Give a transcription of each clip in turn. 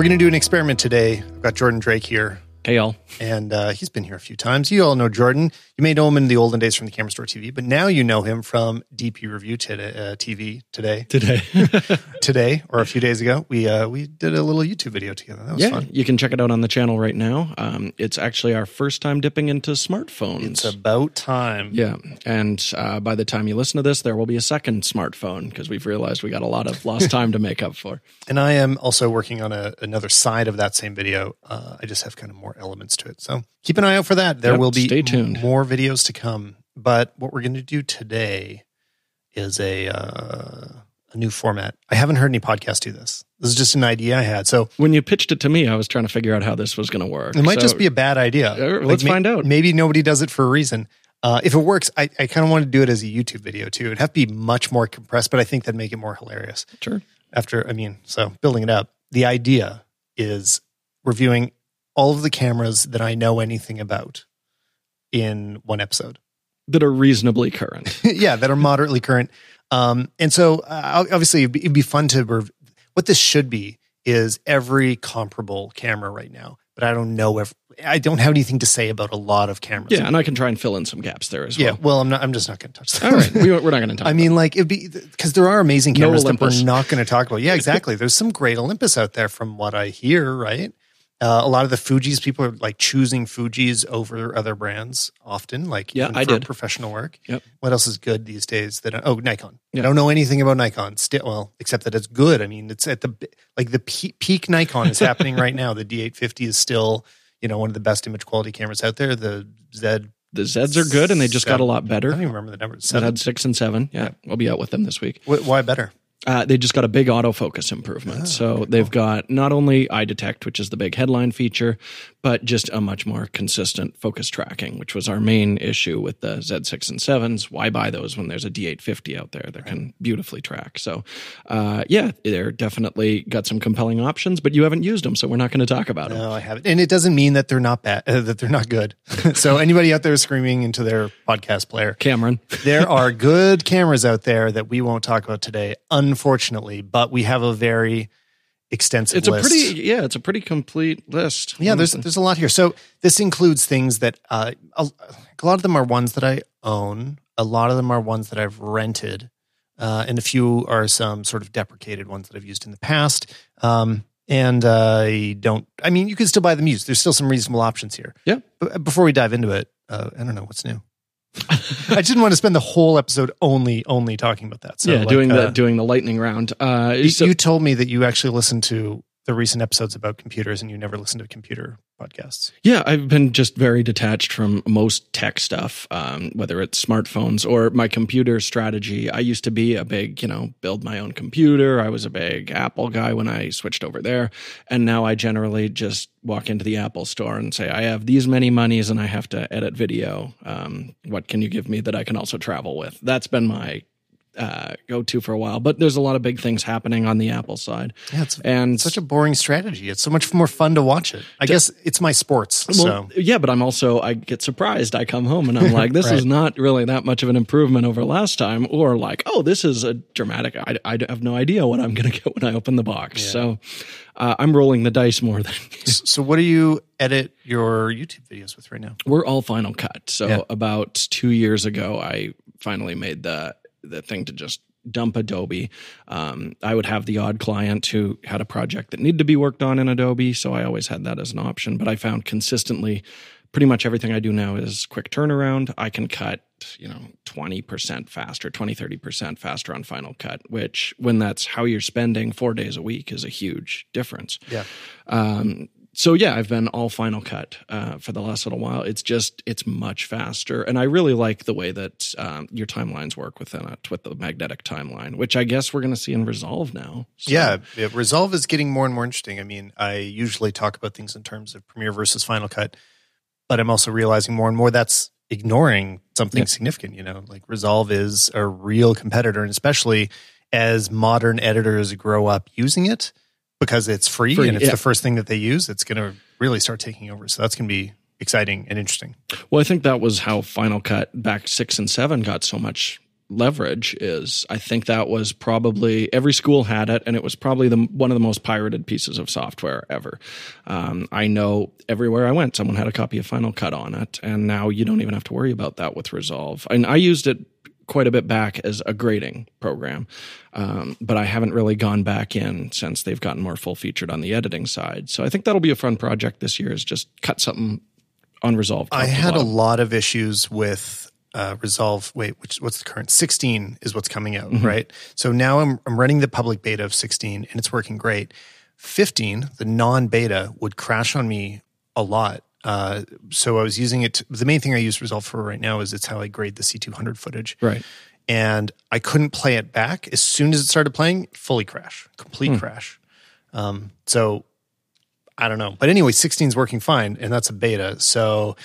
We're going to do an experiment today. I've got Jordan Drake here, Hey, y'all. and uh, he's been here a few times. You all know Jordan. You may know him in the olden days from the Camera Store TV, but now you know him from DP Review today, uh, TV today. Today. Today, or a few days ago, we uh, we did a little YouTube video together. That was yeah, fun. you can check it out on the channel right now. Um, it's actually our first time dipping into smartphones. It's about time. yeah, and uh, by the time you listen to this, there will be a second smartphone because we've realized we got a lot of lost time to make up for. And I am also working on a, another side of that same video. Uh, I just have kind of more elements to it. So keep an eye out for that. There Yep, will be stay tuned. more videos to come. But what we're going to do today is a uh, a new format. I haven't heard any podcasts do this. This is just an idea I had. So When you pitched it to me, I was trying to figure out how this was going to work. it might So- just be a bad idea. Uh, let's find out. Maybe nobody does it for a reason. Uh, if it works, I, I kind of want to do it as a YouTube video too. It'd have to be much more compressed, but I think that'd make it more hilarious. sure. after I mean, so building it up. The idea is reviewing all of the cameras that I know anything about in one episode. that are reasonably current. yeah, that are moderately current. Um, and so uh, obviously it'd be, it'd be fun to rev- what this should be is every comparable camera right now. But I don't know if I don't have anything to say about a lot of cameras. yeah, and I can try and fill in some gaps there as well. yeah. well. I'm not. I'm just not going to touch that. All right, we, we're not going to talk. I mean, like it'd be because there are amazing No cameras that we're not going to talk about. Yeah, exactly. There's some great Olympus out there, from what I hear. Right, uh, a lot of the Fuji's people are like choosing Fuji's over other brands often. Like Yeah, even I for did. professional work. Yep. What else is good these days? That oh Nikon. Yeah. I don't know anything about Nikon. Still, well, except that it's good. I mean, it's at the like the pe- peak Nikon is happening right now. The D850 is still you know one of the best image quality cameras out there. The Z. the Zeds are good, and they just got a lot better. I don't even remember the numbers. Seven. had six and seven. Yeah, we'll be out with them this week. Why better? Uh, they just got a big autofocus improvement. so they've got not only eye detect, which is the big headline feature, but just a much more consistent focus tracking, which was our main issue with the Z6 and 7s. Why buy those when there's a D850 out there that can beautifully track? So, uh, yeah, they're definitely got some compelling options, but you haven't used them, so we're not going to talk about them. No, I haven't, and it doesn't mean that they're not bad, uh, that they're not good. so anybody out there screaming into their podcast player, Cameron, there are good cameras out there that we won't talk about today, unfortunately. But we have a very extensive. it's a list. pretty, yeah, it's a pretty complete list. yeah. There's there's a lot here. So this includes things that uh, a, a lot of them are ones that I own. A lot of them are ones that I've rented, uh, and a few are some sort of deprecated ones that I've used in the past. Um, and uh, I don't. I mean, you can still buy them used. There's still some reasonable options here. Yeah. But before we dive into it, uh, I don't know what's new. I just didn't want to spend the whole episode only only talking about that. So yeah, like, doing uh, the doing the lightning round. Uh, you, so- you told me that you actually listened to the recent episodes about computers, and you never listened to computer podcasts. Yeah, I've been just very detached from most tech stuff, um, whether it's smartphones or my computer strategy. I used to be a big, you know, build my own computer. I was a big Apple guy when I switched over there. And now I generally just walk into the Apple store and say, I have these many monies and I have to edit video. Um, what can you give me that I can also travel with? That's been my uh, go to for a while. But there's a lot of big things happening on the Apple side. Yeah, it's And such a boring strategy. It's so much more fun to watch it. I guess it's my sports. Well, so yeah, but I'm also I get surprised. I come home and I'm like, this is not really that much of an improvement over last time, or like, oh, this is a dramatic. I, I have no idea what I'm going to get when I open the box. So uh, I'm rolling the dice more than so what do you edit your YouTube videos with right now? we're all Final Cut. So Yeah. about two years ago, I finally made the the thing to just dump Adobe. Um, I would have the odd client who had a project that needed to be worked on in Adobe, so I always had that as an option. But I found consistently, pretty much everything I do now is quick turnaround. I can cut, you know, 20% faster, 20, 30% faster on Final Cut, which when that's how you're spending four days a week is a huge difference. Yeah. Um, so yeah, I've been all Final Cut uh, for the last little while. It's just it's much faster, and I really like the way that um, your timelines work within it with the magnetic timeline, which I guess we're going to see in Resolve now. So- Yeah, Resolve is getting more and more interesting. I mean, I usually talk about things in terms of Premiere versus Final Cut, but I'm also realizing more and more that's ignoring something Yeah. significant. You know, like Resolve is a real competitor, and especially as modern editors grow up using it because it's free, Free, and it's yeah. the first thing that they use, it's going to really start taking over. So that's going to be exciting and interesting. Well, I think that was how Final Cut back six and seven got so much leverage is I think that was probably every school had it, and it was probably the one of the most pirated pieces of software ever. Um, I know everywhere I went, someone had a copy of Final Cut on it, and now you don't even have to worry about that with Resolve. And I used it quite a bit back as a grading program, um, but I haven't really gone back in since they've gotten more full featured on the editing side. So I think that'll be a fun project this year. Is just cut something in Resolve. I had a lot of issues with uh, Resolve. Wait, which what's the current? 16 is what's coming out, mm-hmm. right? So now I'm I'm running the public beta of 16, and it's working great. 15, the non-beta, would crash on me a lot. Uh, so I was using it. To, the main thing I use Resolve for right now is it's how I grade the C200 footage. Right. And I couldn't play it back as soon as it started playing. Fully crash, complete hmm. crash. Um, so I don't know. But anyway, 16 is working fine, and that's a beta. So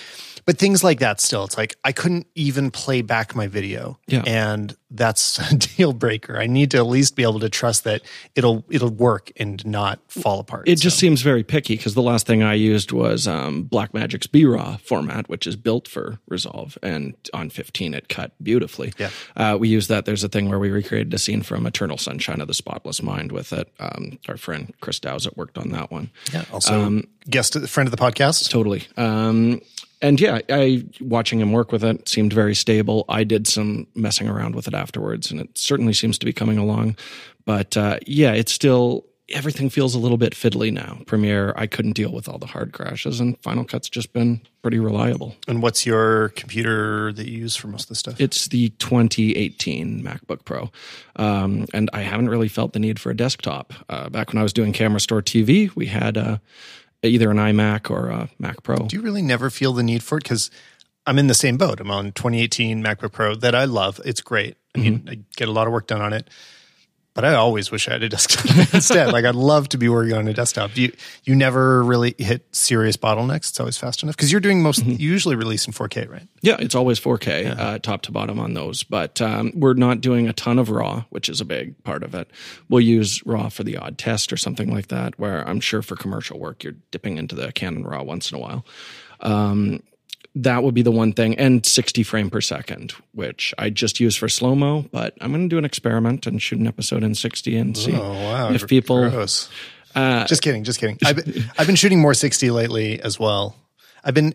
but things like that still it's like i couldn't even play back my video. Yeah. and that's a deal breaker. I need to at least be able to trust that it'll it'll work and not fall apart. It so. just seems very picky because the last thing i used was um, blackmagic's braw format which is built for resolve and on 15 it cut beautifully. Yeah. Uh, we use that. There's a thing where we recreated a scene from eternal sunshine of the spotless mind with it. Um, our friend chris dowsett worked on that one. Yeah also um, guest friend of the podcast. Totally. Um, and yeah, I watching him work with it seemed very stable. I did some messing around with it afterwards, and it certainly seems to be coming along. But uh, yeah, it's still everything feels a little bit fiddly now. Premiere, I couldn't deal with all the hard crashes, and Final Cut's just been pretty reliable. And what's your computer that you use for most of the stuff? It's the 2018 MacBook Pro, um, and I haven't really felt the need for a desktop. Uh, back when I was doing Camera Store TV, we had a either an iMac or a Mac Pro. Do you really never feel the need for it? Because I'm in the same boat. I'm on 2018 MacBook Pro that I love. It's great. I mean, mm-hmm. I get a lot of work done on it but I always wish I had a desktop instead. like I'd love to be working on a desktop. You you never really hit serious bottlenecks. It's always fast enough because you're doing most mm-hmm. usually release in 4K, right? Yeah, it's always 4K yeah. uh, top to bottom on those. But um, we're not doing a ton of RAW, which is a big part of it. We'll use RAW for the odd test or something like that. Where I'm sure for commercial work, you're dipping into the Canon RAW once in a while. Um, that would be the one thing and 60 frame per second which i just use for slow mo but i'm going to do an experiment and shoot an episode in 60 and see oh, wow. if people. Uh, just kidding just kidding I've been, I've been shooting more 60 lately as well i've been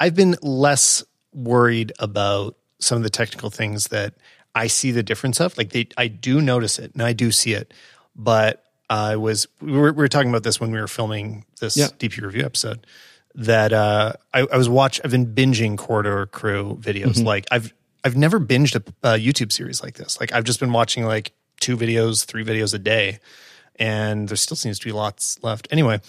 i've been less worried about some of the technical things that i see the difference of like they i do notice it and i do see it but i was we were, we were talking about this when we were filming this yeah. dp review episode that uh, I, I, was watch. I've been binging Corridor Crew videos. Mm-hmm. Like I've I've never binged a, a, YouTube series like this. Like I've just been watching like two videos, three videos a day, and there still seems to be lots left. Anyway,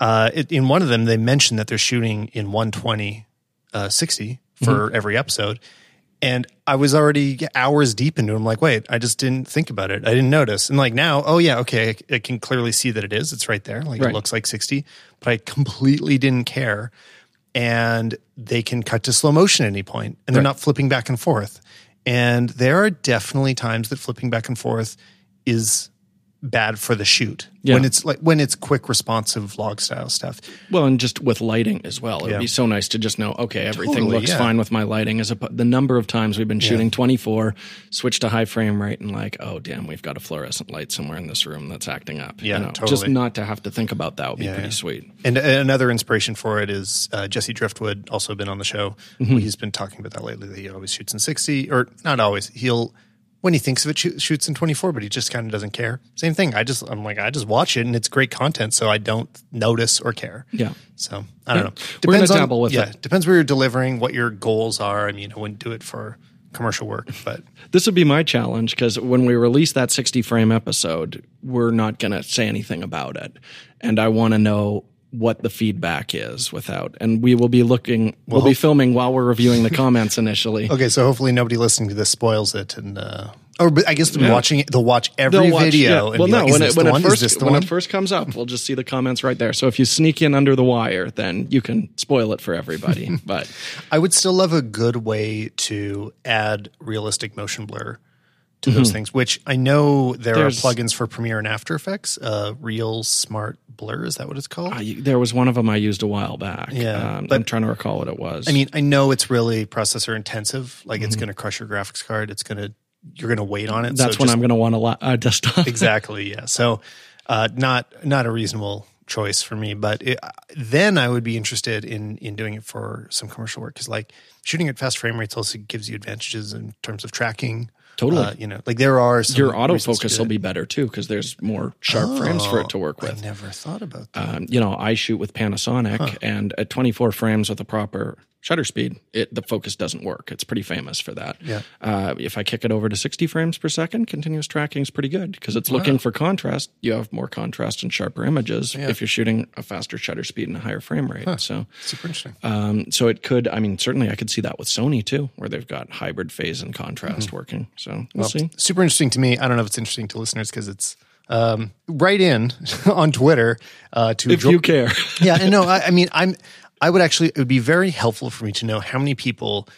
uh, it, in one of them, they mentioned that they're shooting in 120, uh, 60 for mm-hmm. every episode, and I was already hours deep into it. I'm like, wait, I just didn't think about it. I didn't notice. And like now, oh yeah, okay, I can clearly see that it is. It's right there. Like right. it looks like 60, but I completely didn't care. And they can cut to slow motion at any point and they're right. not flipping back and forth. And there are definitely times that flipping back and forth is bad for the shoot. Yeah. when it's like when it's quick responsive log style stuff. Well and just with lighting as well. It would be so nice to just know okay everything totally, looks yeah. fine with my lighting as a the number of times we've been shooting 24 switch to high frame rate and like oh damn we've got a fluorescent light somewhere in this room that's acting up yeah you know, totally. just not to have to think about that would be pretty sweet. And another inspiration for it is uh, jesse driftwood also been on the show. Mm-hmm. he's been talking about that lately that he always shoots in 60 or not always he'll when he thinks of it, shoots in 24, but he just kind of doesn't care. Same thing. I just, I'm like, I just watch it and it's great content, so I don't notice or care. Yeah. So I don't yeah. know. Depends We're dabble on, with yeah, it. Depends where you're delivering, what your goals are. I mean, I wouldn't do it for commercial work, but this would be my challenge because when we release that 60 frame episode, we're not going to say anything about it. And I want to know what the feedback is without and we will be looking we'll, we'll be filming while we're reviewing the comments initially okay so hopefully nobody listening to this spoils it and uh or but I guess they're yeah. watching it. They'll watch every they'll watch, video. Yeah. well, no, like, when, it, when it, first when one? it first comes up, we'll just see the comments right there. So if you sneak in under the wire, then you can spoil it for everybody. but I would still love a good way to add realistic motion blur to mm-hmm. those things. Which I know there There's, are plugins for Premiere and After Effects. Uh, ReelSmart Blur is that what it's called? Uh, there was one of them I used a while back. Yeah, um, but, I'm trying to recall what it was. I mean, I know it's really processor intensive. Like mm-hmm. it's going to crush your graphics card. It's going to you're going to wait on it. That's so when just- I'm going to want a la- uh, desktop. exactly yeah. So uh, not not a reasonable choice for me, but it, then I would be interested in in doing it for some commercial work because like shooting at fast frame rates also gives you advantages in terms of tracking. Totally. Uh, you know, like there are Your autofocus will be better too because there's more sharp frames for it to work Oh, with. I never thought about that. Um, you know, I shoot with Panasonic, and at 24 frames with the proper shutter speed, it the focus doesn't work. It's pretty famous for that. Yeah. Uh, if I kick it over to 60 frames per second, continuous tracking is pretty good because it's looking for contrast. You have more contrast and sharper images if you're shooting a faster shutter speed and a higher frame rate. So, Super interesting. um, so it could. I mean, certainly, I could see that with Sony too, where they've got hybrid phase and contrast Mm-hmm. working. So we'll see. super interesting to me. I don't know if it's interesting to listeners because it's um, right in on Twitter uh, to If you care. yeah, and no, I, I mean, I'm. I would actually. It would be very helpful for me to know how many people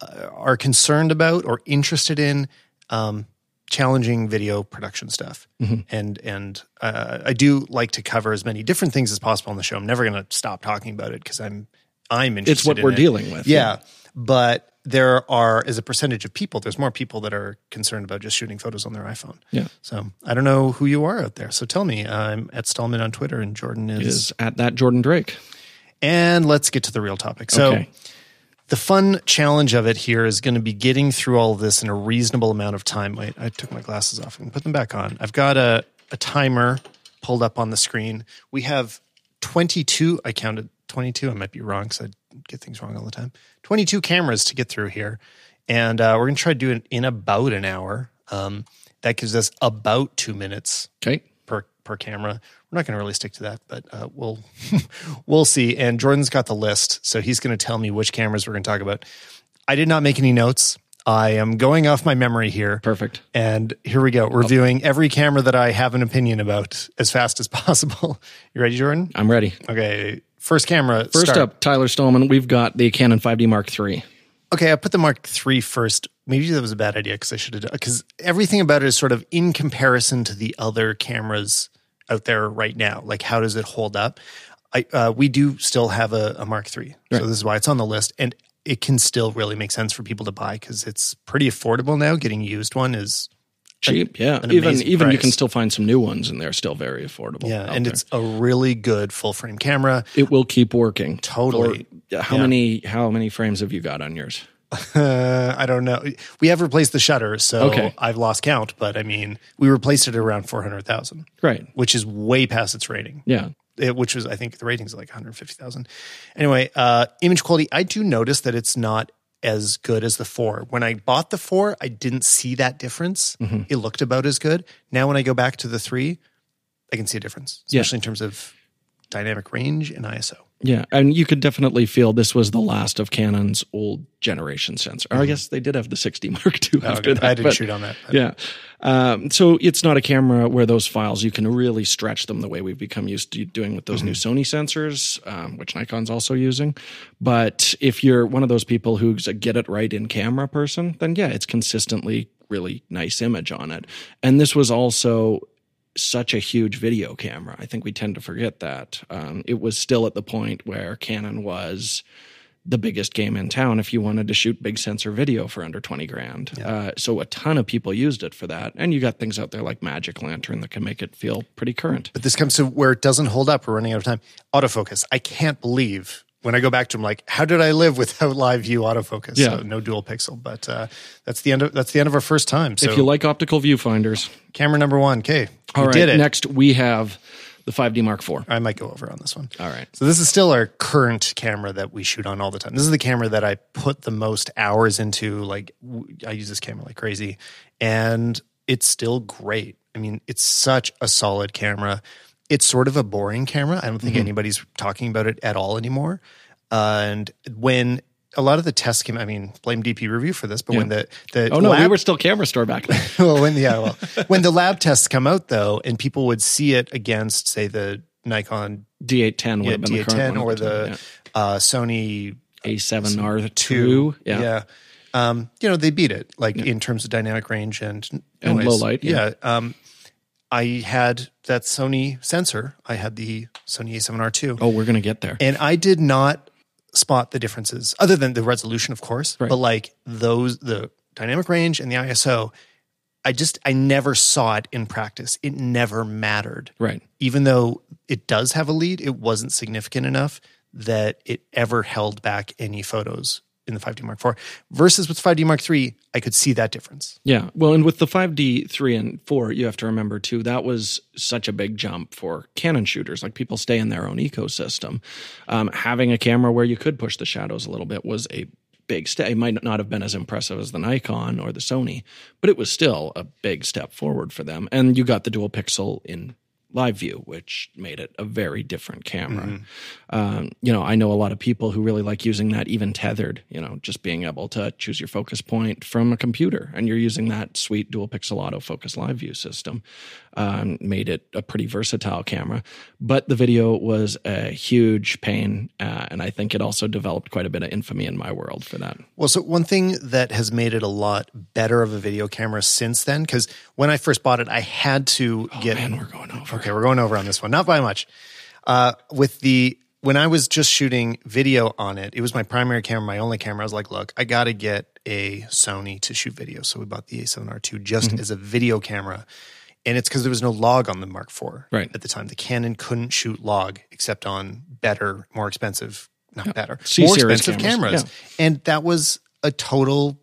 uh, are concerned about or interested in um, challenging video production stuff. And and uh, I do like to cover as many different things as possible on the show. I'm never going to stop talking about it because I'm I'm interested. It's what in we're it. dealing with. Yeah, but there are as a percentage of people, there's more people that are concerned about just shooting photos on their iPhone. Yeah. So I don't know who you are out there. So tell me. I'm at Stalman on Twitter, and Jordan is. Is at that Jordan Drake. And let's get to the real topic. So. Okay. The fun challenge of it here is going to be getting through all of this in a reasonable amount of time. Wait, I took my glasses off and put them back on. I've got a, a timer pulled up on the screen. We have 22, I counted 22. I might be wrong because I get things wrong all the time. 22 cameras to get through here. And uh, we're going to try to do it in about an hour. Um, that gives us about two minutes Okay. Per camera. We're not going to really stick to that, but uh, we'll we'll see. And Jordan's got the list, so he's going to tell me which cameras we're going to talk about. I did not make any notes. I am going off my memory here. Perfect. And here we go, reviewing every camera that I have an opinion about as fast as possible. You ready, Jordan? I'm ready. Okay. First camera. First start. up, Tyler Stalman. We've got the Canon 5D Mark III. Okay, I put the Mark III first. Maybe that was a bad idea because I should have done because everything about it is sort of in comparison to the other cameras out there right now. Like, how does it hold up? I uh, we do still have a, a Mark III, so this is why it's on the list, and it can still really make sense for people to buy because it's pretty affordable now. Getting used one is Cheap, yeah. an Even even you can still find some new ones, and they're still very affordable. yeah, and there. it's a really good full frame camera. it will keep working. Totally. For- how Yeah. many how many frames have you got on yours? Uh, I don't know. We have replaced the shutter, so Okay. I've lost count. But I mean, we replaced it at around four hundred thousand. Right. which is way past its rating. Yeah. It, which was, I think, the ratings like 150,000. Anyway, uh, image quality. I do notice that it's not as good as the four. When I bought the four, I didn't see that difference. Mm-hmm. It looked about as good. Now, when I go back to the three, I can see a difference, Yeah. especially in terms of dynamic range and ISO. Yeah, and you could definitely feel this was the last of Canon's old generation sensor. Or I guess they did have the 6D Mark II after that. Mm-hmm. I didn't shoot on that. Yeah. Um, so it's not a camera where those files, you can really stretch them the way we've become used to doing with those new Mm-hmm. Sony sensors, um, which Nikon's also using. But if you're one of those people who's a get it right in camera person, then yeah, it's consistently really nice image on it. And this was also such a huge video camera. I think we tend to forget that. Um, it was still at the point where Canon was the biggest game in town if you wanted to shoot big sensor video for under 20 grand. Uh, so a ton of people used it for that. And you got things out there like Magic Lantern that can make it feel pretty current. But this comes to where it doesn't hold up. We're running out of time. Autofocus. I can't believe when I go back to them, like, how did I live without live view autofocus? Yeah. So no dual pixel. But uh, that's the end of that's the end of our first time. So if you like optical viewfinders, camera number one. Okay, all we right. did it. Next, we have the 5D Mark IV. I might go over on this one. All right. So this is still our current camera that we shoot on all the time. This is the camera that I put the most hours into. Like w- I use this camera like crazy, and it's still great. I mean, it's such a solid camera. It's sort of a boring camera. I don't think anybody's talking about it at all anymore. and when a lot of the tests came, I mean, blame DP Review for this, but when the the Oh, no, we were still camera store back then. well, when yeah, well, when the lab tests come out though, and people would see it against, say, the Nikon D810 yeah, have been the D10 or the the uh, Sony. A7R2. two, Yeah. yeah. Um, you know, they beat it like in terms of dynamic range and And low light, yeah. Yeah. Um, I had that Sony sensor. I had the Sony A7R2, Oh, we're going to get there. and I did not spot the differences, other than the resolution, of course. But like those, the dynamic range and the ISO, I just I never saw it in practice. It never mattered. Right. Even though it does have a lead, it wasn't significant enough that it ever held back any photos in the 5D Mark IV. Versus with 5D Mark III, I could see that difference. Yeah. Well, and with the 5D 3 and 4, you have to remember too, that was such a big jump for Canon shooters. Like people stay in their own ecosystem. Um, having a camera where you could push the shadows a little bit was a big step. It might not have been as impressive as the Nikon or the Sony, but it was still a big step forward for them. And you got the dual pixel in live view, which made it a very different camera. Mm-hmm. Um, you know, I know a lot of people who really like using that even tethered, you know, just being able to choose your focus point from a computer and you're using that sweet dual pixel autofocus live view system. Um, made it a pretty versatile camera, but the video was a huge pain. Uh, and I think it also developed quite a bit of infamy in my world for that. Well, so one thing that has made it a lot better of a video camera since then, because when I first bought it, I had to get. Man, we're going over. Okay, we're going over on this one, not by much. Uh, with the when I was just shooting video on it, it was my primary camera, my only camera. I was like, look, I got to get a Sony to shoot video. So we bought the A7R2 just Mm-hmm. as a video camera. And it's because there was no log on the Mark IV Right. at the time. The Canon couldn't shoot log except on better, more expensive, not better, C more expensive cameras. cameras. And that was a total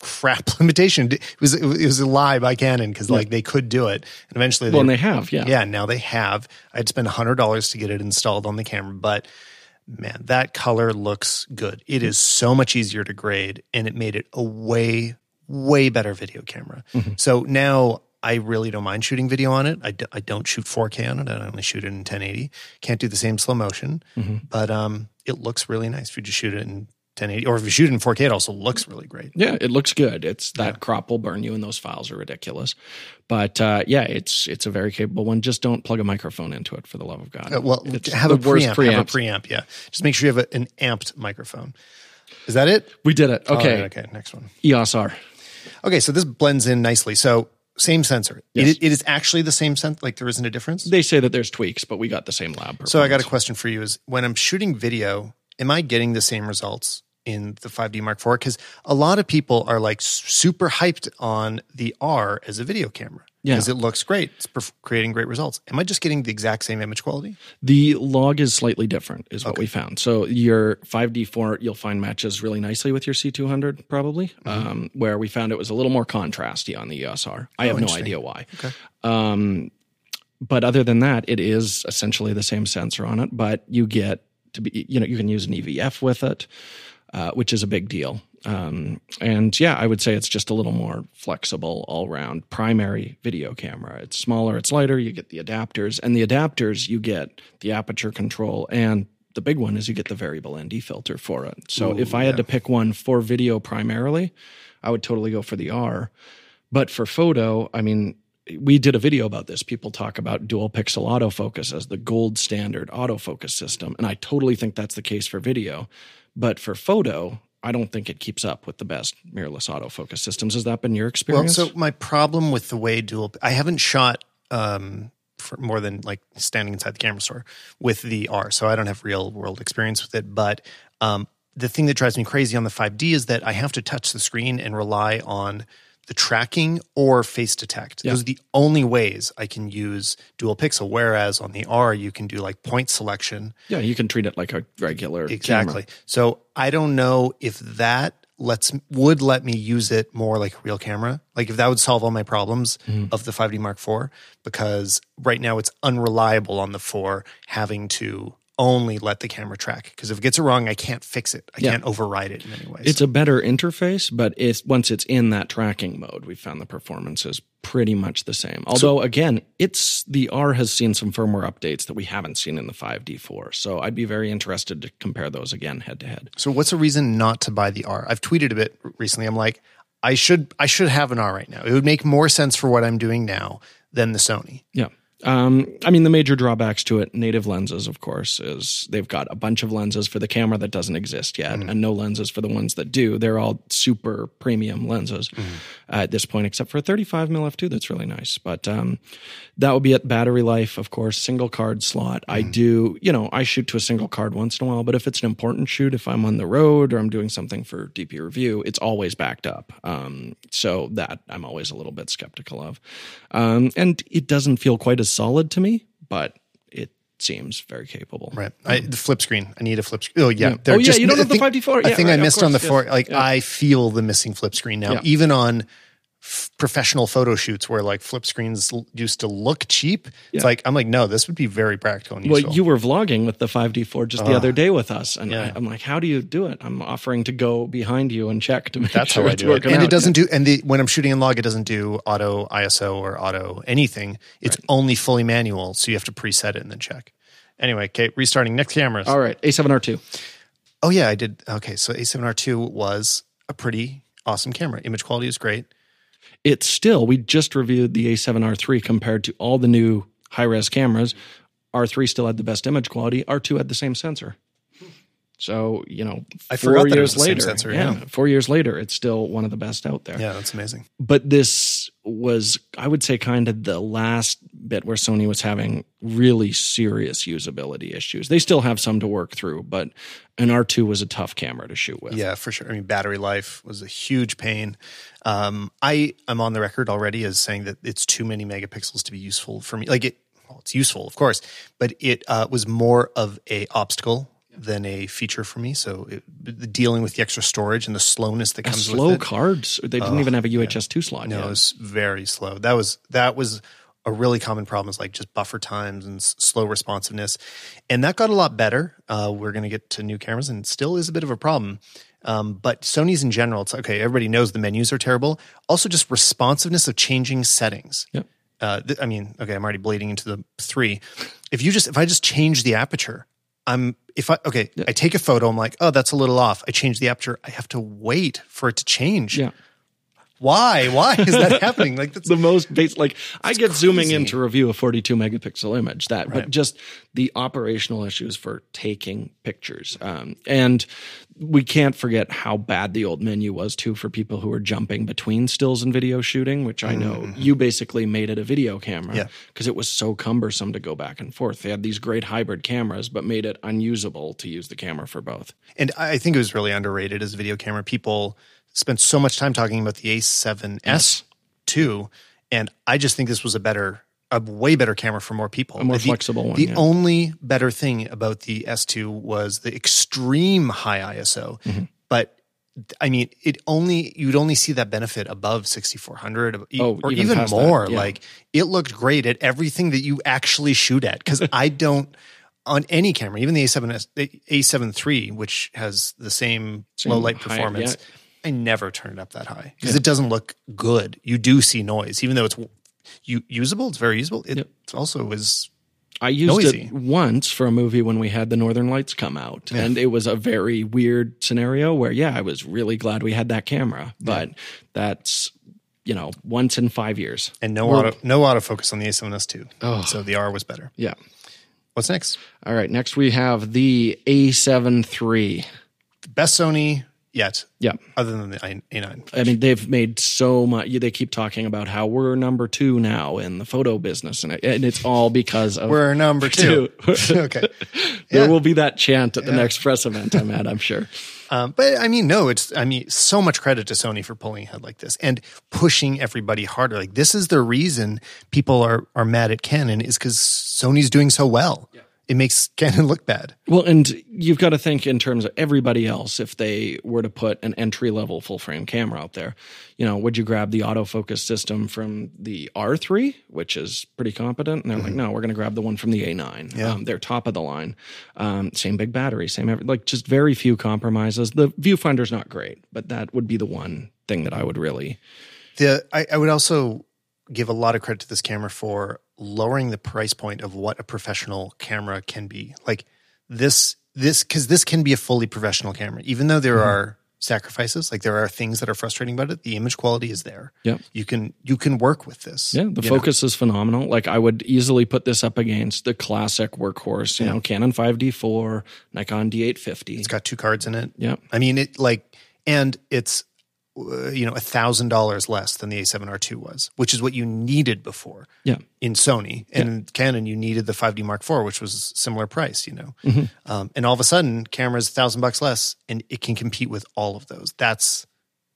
crap limitation. It was it was a lie by Canon because like they could do it, and eventually Well, and they have, yeah. yeah. Now they have. I'd spend hundred dollars to get it installed on the camera, but man, that color looks good. It is so much easier to grade, and it made it a way way better video camera. Mm-hmm. So now. I really don't mind shooting video on it. I, d- I don't shoot 4K on it. I only shoot it in 1080. Can't do the same slow motion, Mm-hmm. but um, it looks really nice if you just shoot it in 1080. Or if you shoot it in 4K, it also looks really great. Yeah, it looks good. It's that crop will burn you, and those files are ridiculous. But uh, yeah, it's it's a very capable one. Just don't plug a microphone into it, for the love of God. Uh, well, it's have a worst preamp, Have a preamp. Yeah, just make sure you have a, an amped microphone. Is that it? We did it. Okay, right, okay. Next one. EOS R. Okay, so this blends in nicely. So same sensor. Yes. It, it is actually the same sensor. Like there isn't a difference. They say that there's tweaks, but we got the same lab. So I got a question for you: Is when I'm shooting video, am I getting the same results in the 5D Mark IV? Because a lot of people are like super hyped on the R as a video camera Yeah. because it looks great. It's perf- creating great results. Am I just getting the exact same image quality? The log is slightly different, is what we found. So your 5D4, you'll find matches really nicely with your C200, probably. Um, where we found it was a little more contrasty on the EOS R. I have no idea why. Okay. Um, but other than that, it is essentially the same sensor on it. But you get to be, you know, you can use an EVF with it, uh, which is a big deal. Um, and yeah, I would say it's just a little more flexible all round primary video camera. It's smaller, it's lighter. You get the adapters, and the adapters you get the aperture control, and the big one is you get the variable ND filter for it. So if I had to pick one for video primarily, I would totally go for the R. But for photo, I mean, we did a video about this. People talk about dual pixel autofocus as the gold standard autofocus system. And I totally think that's the case for video. But for photo, I don't think it keeps up with the best mirrorless autofocus systems. Has that been your experience? Well, so my problem with the way dual, I haven't shot um, for more than like standing inside the camera store with the R, so I don't have real world experience with it. But um, the thing that drives me crazy on the 5D is that I have to touch the screen and rely on the tracking or face detect. Those are the only ways I can use dual pixel. Whereas on the R, you can do like point selection. yeah, you can treat it like a regular Exactly. camera. So I don't know if that lets would let me use it more like a real camera. Like if that would solve all my problems Mm-hmm. of the 5D Mark IV, because right now it's unreliable on the 4 having to only let the camera track. Because if it gets it wrong, I can't fix it. I Yeah. can't override it in any way. It's a better interface, but it's once it's in that tracking mode, we found the performance is pretty much the same. Although again, it's the R has seen some firmware updates that we haven't seen in the 5D4. So I'd be very interested to compare those again head to head. So what's a reason not to buy the R? I've tweeted a bit recently. I'm like, I should I should have an R right now. It would make more sense for what I'm doing now than the Sony. Yeah. Um, I mean, the major drawbacks to it, native lenses, of course, is they've got a bunch of lenses for the camera that doesn't exist yet, and no lenses for the ones that do. They're all super premium lenses at this point, except for a 35 mm f2 that's really nice. But um, that would be it. Battery life, of course, single card slot. I do, you know, I shoot to a single card once in a while, but if it's an important shoot, if I'm on the road or I'm doing something for DP review, it's always backed up. Um, so that I'm always a little bit skeptical of. Um, and it doesn't feel quite as solid to me, but it seems very capable. Right. I, the flip screen. I need a flip screen. Oh yeah. Mm. Oh, yeah, you don't I have the think- 5D4? I Yeah, think right, I missed on the course, four. Like Yeah. I feel the missing flip screen now, Yeah. even on f- professional photo shoots where like flip screens l- used to look cheap. It's like I'm like, no, this would be very practical and Well, you were vlogging with the 5D4 just the uh, other day with us, and yeah. I, I'm like, "How do you do it?" I'm offering to go behind you and check to make That's sure how I it's do it. And out. it doesn't do. And the, when I'm shooting in log, it doesn't do auto ISO or auto anything. It's only fully manual, so you have to preset it and then check. Anyway, okay, restarting next cameras. All right, A7R2. Oh yeah, I did. Okay, so A7R2 was a pretty awesome camera. Image quality is great. It's still. We just reviewed the A7R3 compared to all the new high res cameras. R3 still had the best image quality. R2 had the same sensor. So you know, I four forgot that it years later, sensor, yeah, yeah. four years later, it's still one of the best out there. Yeah, that's amazing. but this was i would say kind of the last bit where sony was having really serious usability issues they still have some to work through but an r2 was a tough camera to shoot with Yeah, for sure. I mean, battery life was a huge pain. Um, I am on the record already as saying that it's too many megapixels to be useful for me. Like it, well, it's useful, of course, but it uh, was more of a obstacle than a feature for me. So it, dealing with the extra storage and the slowness that comes slow with it. cards they didn't even have a uhs 2 slot No, yet. it was very slow. That was that was a really common problem is like just buffer times and s- slow responsiveness, and that got a lot better. Uh, we're going to get to new cameras, and still is a bit of a problem. Um, but Sony's in general, it's okay. Everybody knows the menus are terrible. Also, just responsiveness of changing settings. Yep. Uh, th- I mean, okay, I'm already bleeding into the three. If you just if I just change the aperture, I'm if I okay, I take a photo. I'm like, oh, that's a little off. I change the aperture. I have to wait for it to change. yeah Why? Why is that happening? Like that's the most base like i get zooming in to review a 42 megapixel image that but just the operational issues for taking pictures um, and we can't forget how bad the old menu was too for people who were jumping between stills and video shooting which i know you basically made it a video camera Mm-hmm. Yeah. because it was so cumbersome to go back and forth they had these great hybrid cameras but made it unusable to use the camera for both And I think it was really underrated as a video camera. People spent so much time talking about the A7S two, and I just think this was a better, a way better camera for more people. A more The- flexible one, The yeah. only better thing about the S2 was the extreme high ISO, Mm-hmm. but. I mean, it only you'd only see that benefit above 6400 e- Oh, or even even, more. yeah. Like it looked great at everything that you actually shoot at. Because I don't on any camera, even the A7S, the A7 III, which has the same, Same low light high- performance, yeah. I never turn it up that high because it doesn't look good. You do see noise, even though it's u- usable. It's very usable. It also is I used Noisy. it once for a movie when we had the Northern Lights come out, and it was a very weird scenario where, yeah, I was really glad we had that camera, but that's you know once in five years. and no auto no autofocus on the A7S two. Oh. So the R was better. Yeah. What's next? All right. Next we have the A7 III. The best Sony yet, Yeah. other than the I- A9. I mean, they've made so much. They keep talking about how we're number two now in the photo business, and, it, and it's all because of We're number two. okay. there yeah. will be that chant at the next press event. I'm at. I'm sure. Um, but I mean, no, it's, I mean, so much credit to Sony for pulling ahead like this and pushing everybody harder. Like, this is the reason people are, are mad at Canon is because Sony's doing so well. It makes Canon look bad. Well, and you've got to think in terms of everybody else. If they were to put an entry level full frame camera out there, you know, would you grab the autofocus system from the R3, which is pretty competent? And they're like, no, we're going to grab the one from the A9. Um, they're top of the line. Um, same big battery, same every, like just very few compromises. The viewfinder's not great, but that would be the one thing that I would really. The I, I would also give a lot of credit to this camera for lowering the price point of what a professional camera can be. Like this, this because this can be a fully professional camera, even though there mm-hmm. are sacrifices. Like there are things that are frustrating about it. The image quality is there. Yep. You can you can work with this. Yeah, the focus is phenomenal. Like I would easily put this up against the classic workhorse, you know, Canon 5D4, Nikon D850. It's got two cards in it. yeah. I mean it like and it's you know a thousand dollars less than the A7R2 was, which is what you needed before. Yeah. in Sony and in Canon, you needed the 5D Mark IV, which was similar price, you know. Um, and all of a sudden, camera's a thousand bucks less, and it can compete with all of those. That's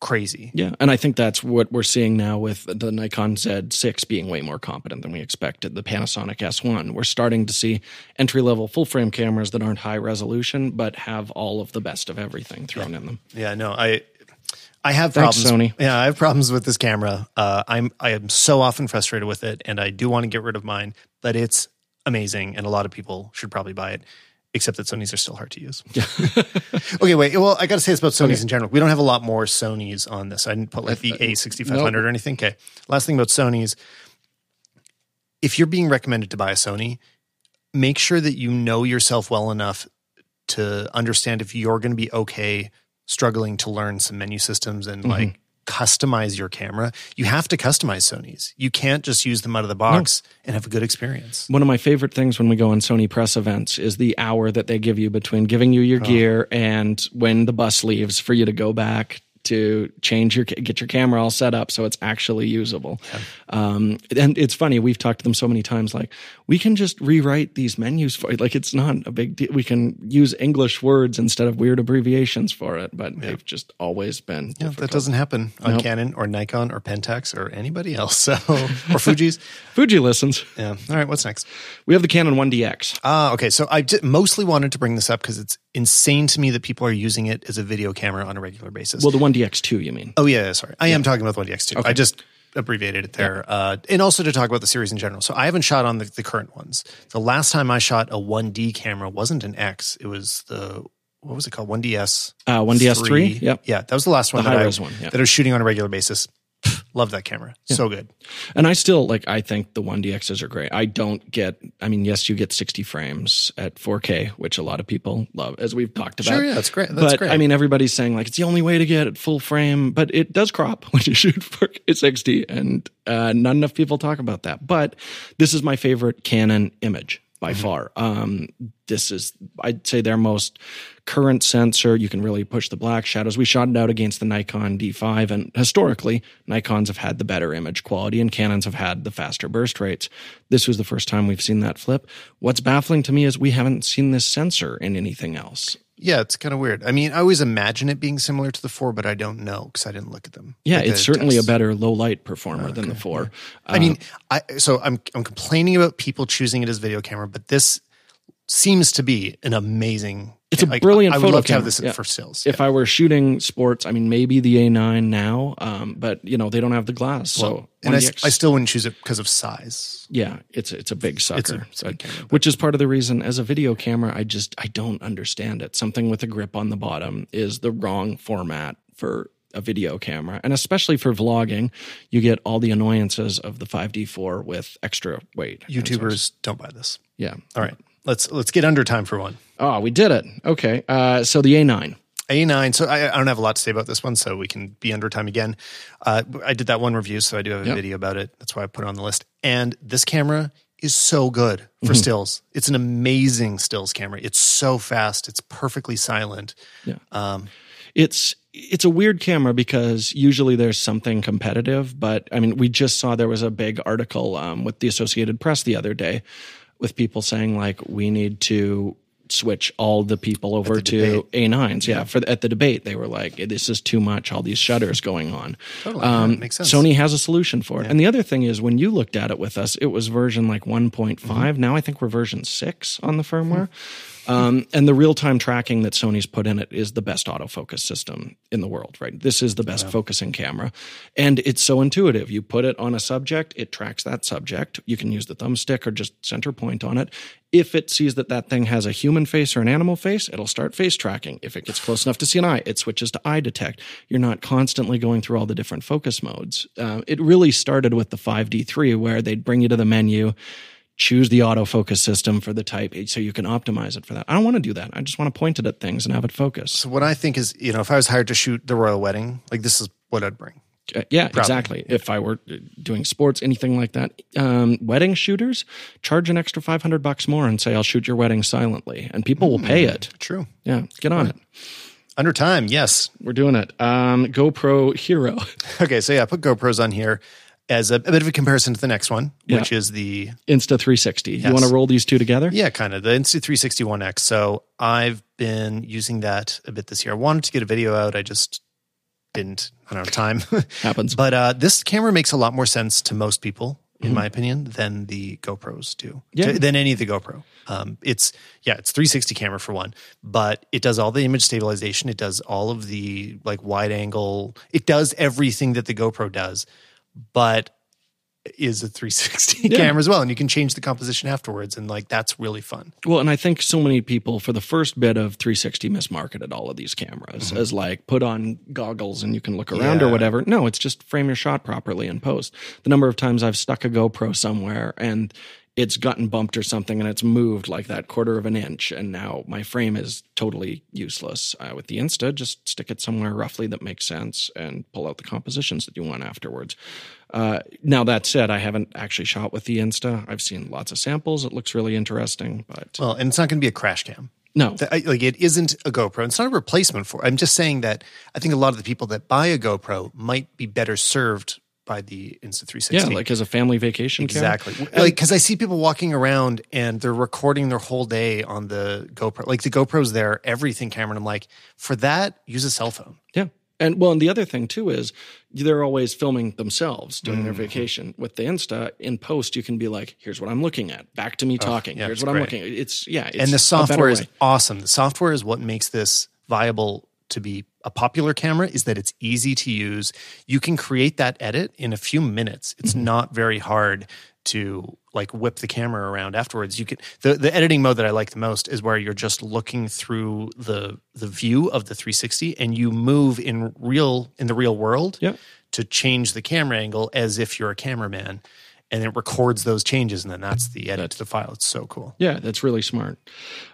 crazy. Yeah, and I think that's what we're seeing now with the Nikon Z6 being way more competent than we expected. The Panasonic S1, we're starting to see entry level full frame cameras that aren't high resolution but have all of the best of everything thrown in them. Yeah, no, I I have Thanks, problems. Sony. Yeah, I have problems with this camera. Uh, I'm I am so often frustrated with it, and I do want to get rid of mine. But it's amazing, and a lot of people should probably buy it. Except that Sony's are still hard to use. okay, wait. Well, I got to say this about Sony's in general. We don't have a lot more Sony's on this. I didn't put like the A6500 or anything. Okay. Last thing about Sony's. If you're being recommended to buy a Sony, make sure that you know yourself well enough to understand if you're going to be okay struggling to learn some menu systems and mm-hmm. like customize your camera. You have to customize Sony's. You can't just use them out of the box and have a good experience. One of my favorite things when we go on Sony press events is the hour that they give you between giving you your oh. gear and when the bus leaves for you to go back to change your get your camera all set up so it's actually usable. Um, and it's funny we've talked to them so many times like we can just rewrite these menus for like it's not a big deal. We can use English words instead of weird abbreviations for it, but they've just always been Yeah, difficult. that doesn't happen on Nope. Canon or Nikon or Pentax or anybody else. So or Fuji's. Fuji listens. Yeah. All right. What's next? We have the Canon 1DX. Ah, okay. So I mostly wanted to bring this up because it's insane to me that people are using it as a video camera on a regular basis. Well, the 1DX2, you mean? oh yeah, yeah, sorry. I am talking about the 1DX2. I just abbreviated it there. Uh, and also to talk about the series in general. So I haven't shot on the, the current ones. The last time I shot a 1D camera wasn't an X. It was the what was it called? 1DS. Uh, 1DS3. Yep. Yeah, that was the last one that I, one, yeah. that I was shooting on a regular basis. Love that camera. So good. And I still like I think the 1DXs are great. I don't get I mean yes you get 60 frames at 4K which a lot of people love as we've talked about. Sure, yeah, that's great. That's but great. I mean everybody's saying like it's the only way to get it full frame but it does crop when you shoot 4K 60 and uh, not enough people talk about that. But this is my favorite Canon image by Mm-hmm. far. Um, this is, I'd say, their most current sensor. You can really push the black shadows. We shot it out against the Nikon D5, and historically, Nikons have had the better image quality, and Canons have had the faster burst rates. This was the first time we've seen that flip. What's baffling to me is we haven't seen this sensor in anything else. Yeah, it's kind of weird. I mean, I always imagine it being similar to the four, but I don't know because I didn't look at them. Yeah, it's the certainly tests. a better low light performer than the four. I mean, um, I so I'm I'm complaining about people choosing it as video camera, but this seems to be an amazing. It's a like, brilliant I would photo love to have this Yeah. for sales. if I were shooting sports, I mean, maybe the A9 now, um, but you know they don't have the glass, so and I, I still wouldn't choose it because of size. yeah, it's it's a big sucker, It's a- it's a big camera, which is part of the reason as a video camera, I just I don't understand it. Something with a grip on the bottom is the wrong format for a video camera, and especially for vlogging, you get all the annoyances of the 5D4 with extra weight. YouTubers don't buy this. yeah. All right, let's let's get under time for one. Oh, we did it. Okay, uh, so the A9. A9. So I, I don't have a lot to say about this one, so we can be under time again. Uh, I did that one review, so I do have a Yep. video about it. That's why I put it on the list. And this camera is so good for Mm-hmm. stills. It's an amazing stills camera. It's so fast. It's perfectly silent. Yeah. Um, it's it's a weird camera because usually there's something competitive but i mean we just saw there was a big article um, with the associated press the other day with people saying like we need to switch all the people over the to a9s yeah, for at the debate they were like this is too much all these shutters going on. Totally. um, makes sense. sony has a solution for it. And the other thing is when you looked at it with us it was version like 1.5 Mm-hmm. now i think we're version 6 on the firmware um, and the real time tracking that Sony's put in it is the best autofocus system in the world, right? This is the best focusing camera. And it's so intuitive. You put it on a subject, it tracks that subject. You can use the thumbstick or just center point on it. If it sees that that thing has a human face or an animal face, it'll start face tracking. If it gets close enough to see an eye, it switches to eye detect. You're not constantly going through all the different focus modes. Uh, it really started with the 5D3 where they'd bring you to the menu choose the autofocus system for the type so you can optimize it for that. I don't want to do that. I just want to point it at things and have it focus. So what I think is, you know, if I was hired to shoot the royal wedding, like this is what I'd bring. Uh, yeah, exactly. If I were uh, doing sports, anything like that, um, wedding shooters charge an extra five hundred bucks more and say I'll shoot your wedding silently, and people will pay it. True. Yeah, get on it. Under time, yes. We're doing it. Um, GoPro Hero. Okay, so yeah, put GoPros on here as a, a bit of a comparison to the next one, Yeah. which is the Insta 360. You want to roll these two together? yeah, kind of the Insta360 One X. So I've been using that a bit this year. I wanted to get a video out, I just didn't. I don't have time. Happens. But uh, this camera makes a lot more sense to most people, in my opinion, than the GoPros do. Mm-hmm. Yeah. To- than any of the GoPro. Um, it's yeah, it's 360 camera for one, but it does all the image stabilization. It does all of the like wide angle. It does everything that the GoPro does, but is a 360 Yeah. camera as well, and you can change the composition afterwards, and like that's really fun. Well, and I think so many people for the first bit of 360 mismarketed all of these cameras mm-hmm. as like put on goggles and you can look around or whatever. No, it's just frame your shot properly in post. The number of times I've stuck a GoPro somewhere and it's gotten bumped or something and it's moved like that quarter of an inch and now my frame is totally useless. Uh, with the Insta, just stick it somewhere roughly that makes sense and pull out the compositions that you want afterwards. Uh, now that said, I haven't actually shot with the Insta. I've seen lots of samples. It looks really interesting, but Well, and it's not going to be a crash cam. no, The- like it isn't a GoPro. It's not a replacement for. I'm just saying that I think a lot of the people that buy a GoPro might be better served by the Insta 360. yeah, like as a family vacation camera. Exactly. Like, because I see people walking around and they're recording their whole day on the GoPro. Like the GoPro's there, everything camera. And I'm like, for that, use a cell phone. Yeah. And well, and the other thing too is they're always filming themselves during Mm-hmm. their vacation. With the Insta in post, you can be like, "Here's what I'm looking at." Back to me talking. yeah, Here's what I'm looking. at. It's yeah. It's and the software is awesome. The software is what makes this viable to be a popular camera is that it's easy to use. You can create that edit in a few minutes. It's Mm-hmm. not very hard to like whip the camera around afterwards. You can the, the editing mode that I like the most is where you're just looking through the the view of the 360 and you move in real in the real world Yeah. to change the camera angle as if you're a cameraman. And it records those changes, and then that's the edit to the file. It's so cool. Yeah, that's really smart.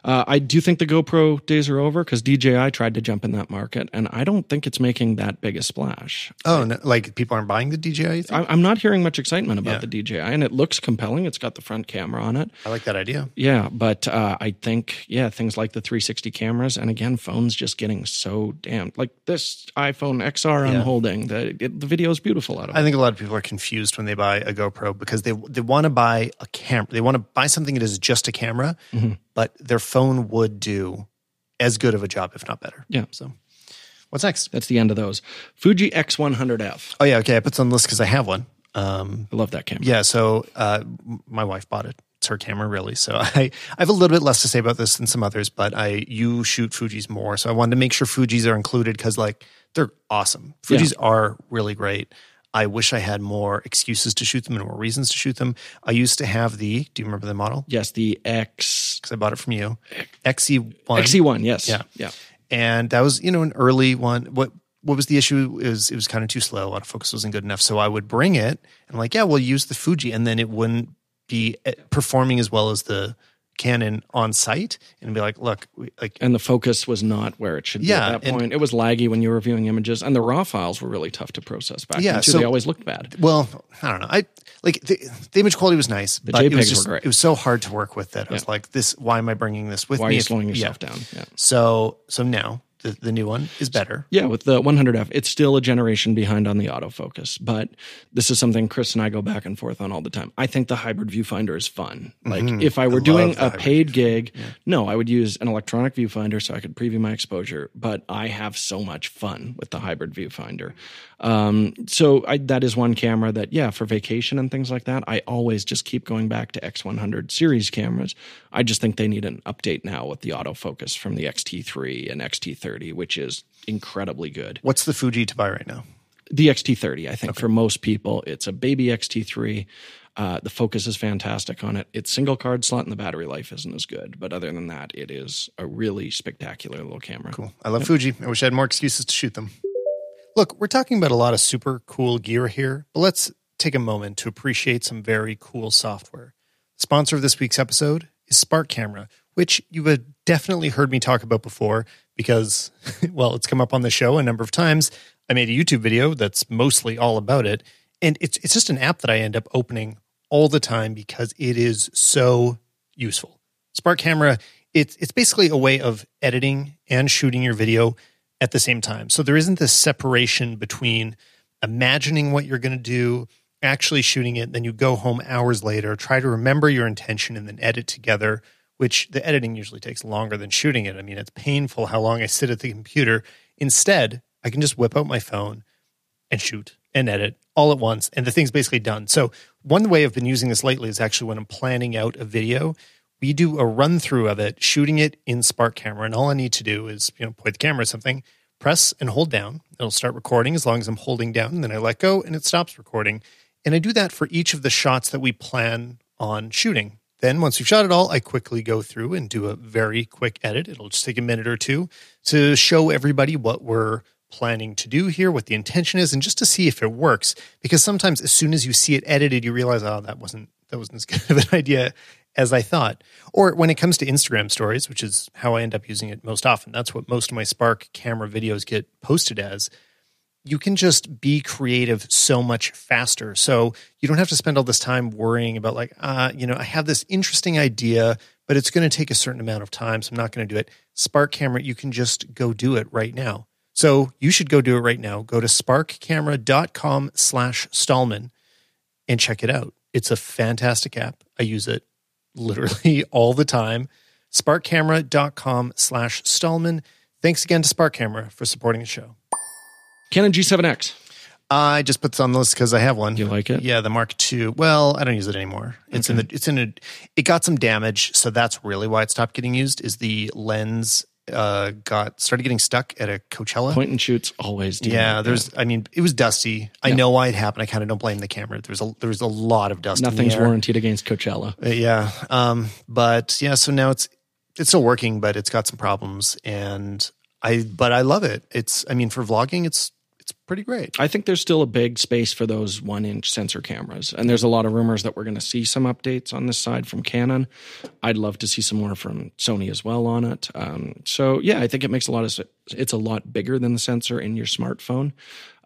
Uh, I do think the GoPro days are over because DJI tried to jump in that market, and I don't think it's making that big a splash. Oh, no, like people aren't buying the DJI? I, I'm not hearing much excitement about Yeah. the DJI, and it looks compelling. It's got the front camera on it. I like that idea. Yeah, but uh, I think yeah, things like the 360 cameras, and again, phones just getting so damn like this iPhone XR I'm holding. The it, the video is beautiful out of I it. think a lot of people are confused when they buy a GoPro because they they want to buy a camera. They want to buy something that is just a camera, Mm-hmm. but their phone would do as good of a job, if not better. Yeah. So, what's next? That's the end of those. Fuji X100F. Oh yeah, okay. I put this on the list because I have one. Um, I love that camera. yeah. So uh, my wife bought it. It's her camera, really. So I, I have a little bit less to say about this than some others, but I you shoot Fuji's more, so I wanted to make sure Fuji's are included because like they're awesome. Fuji's are really great. I wish I had more excuses to shoot them and more reasons to shoot them. I used to have the. Do you remember the model? Yes, the X Because I bought it from you. XE one. XE1. Yes. Yeah. Yeah. and that was you know an early one. What what was the issue? Is it was kind of too slow. Autofocus wasn't good enough. So I would bring it and I'm like, yeah, we'll use the Fuji, and then it wouldn't be eh, performing as well as the Canon on site, and be like, look, we, like And the focus was not where it should be Yeah, at that and- point. It was laggy when you were viewing images, and the raw files were really tough to process back Yeah, then too. so- they always looked bad. well, I don't know. I like the, the image quality was nice, but it JPEGs was were just great. it was so hard to work with that I was like, this. Why am I bringing this with Why are me? you If- slowing yeah. yourself down? Yeah. So so now the the new one is better. Yeah, with the 100F, it's still a generation behind on the autofocus, but this is something Chris and I go back and forth on all the time. I think the hybrid viewfinder is fun. Like if I were doing Mm-hmm. a paid gig, no, I would use an electronic viewfinder so I could preview my exposure, but I have so much fun with the hybrid viewfinder. Um, so I, that is one camera that, yeah, for vacation and things like that, I always just keep going back to X100 series cameras. I just think they need an update now with the autofocus from the XT3 and XT30, which is incredibly good. What's the Fuji to buy right now? The XT30, I think for most people, it's a baby XT3. Uh, the focus is fantastic on it. It's single card slot and the battery life isn't as good. But other than that, it is a really spectacular little camera. Cool. I love Fuji. I wish I had more excuses to shoot them. Look, we're talking about a lot of super cool gear here, but let's take a moment to appreciate some very cool software. The Sponsor of this week's episode is Spark Camera, which you have definitely heard me talk about before because, well, it's come up on the show a number of times. I made a YouTube video that's mostly all about it. And it's, it's just an app that I end up opening all the time because it is so useful. Spark Camera, it's, it's basically a way of editing and shooting your video at the same time. So there isn't this separation between imagining what you're going to do, actually shooting it, then you go home hours later, try to remember your intention, and then edit together, which the editing usually takes longer than shooting it. I mean, it's painful how long I sit at the computer. Instead, I can just whip out my phone and shoot and edit all at once, and the thing's basically done. So, one way I've been using this lately is actually when I'm planning out a video. We do a run through of it, shooting it in Spark Camera, and all I need to do is you know point the camera at something, press and hold down. It'll start recording as long as I'm holding down, and then I let go and it stops recording. And I do that for each of the shots that we plan on shooting. Then, once we've shot it all, I quickly go through and do a very quick edit. It'll just take a minute or two to show everybody what we're planning to do here, what the intention is, and just to see if it works. Because sometimes, as soon as you see it edited, you realize, oh, that wasn't that wasn't as good of an idea as I thought. Or when it comes to Instagram stories, which is how I end up using it most often, that's what most of my Spark camera videos get posted as. You can just be creative so much faster. So you don't have to spend all this time worrying about, like, uh, you know, I have this interesting idea, but it's going to take a certain amount of time. So I'm not going to do it. Spark camera, you can just go do it right now. So you should go do it right now. Go to sparkcamera.com slash Stalman and check it out. It's a fantastic app. I use it literally all the time. Sparkcamera.com slash Stalman. Thanks again to Spark Camera for supporting the show. Canon G7X. Uh, I just put this on the list because I have one. You like it? Yeah, the Mark II. Well, I don't use it anymore. It's in the it's in a it got some damage, so that's really why it stopped getting used. Is the lens uh got started getting stuck at a Coachella. Point and shoots always do. yeah, there's. I mean, it was dusty. I Yeah. know why it happened. I kind of don't blame the camera. There's a there's a lot of dust. nothing's warranted against Coachella. Uh, yeah. Um, but yeah, so now it's it's still working, but it's got some problems, and I but I love it. It's I mean for vlogging, it's it's pretty great. I think there's still a big space for those one inch sensor cameras. And there's a lot of rumors that we're going to see some updates on this side from Canon. I'd love to see some more from Sony as well on it. Um, so, yeah, I think it makes a lot of. It's a lot bigger than the sensor in your smartphone.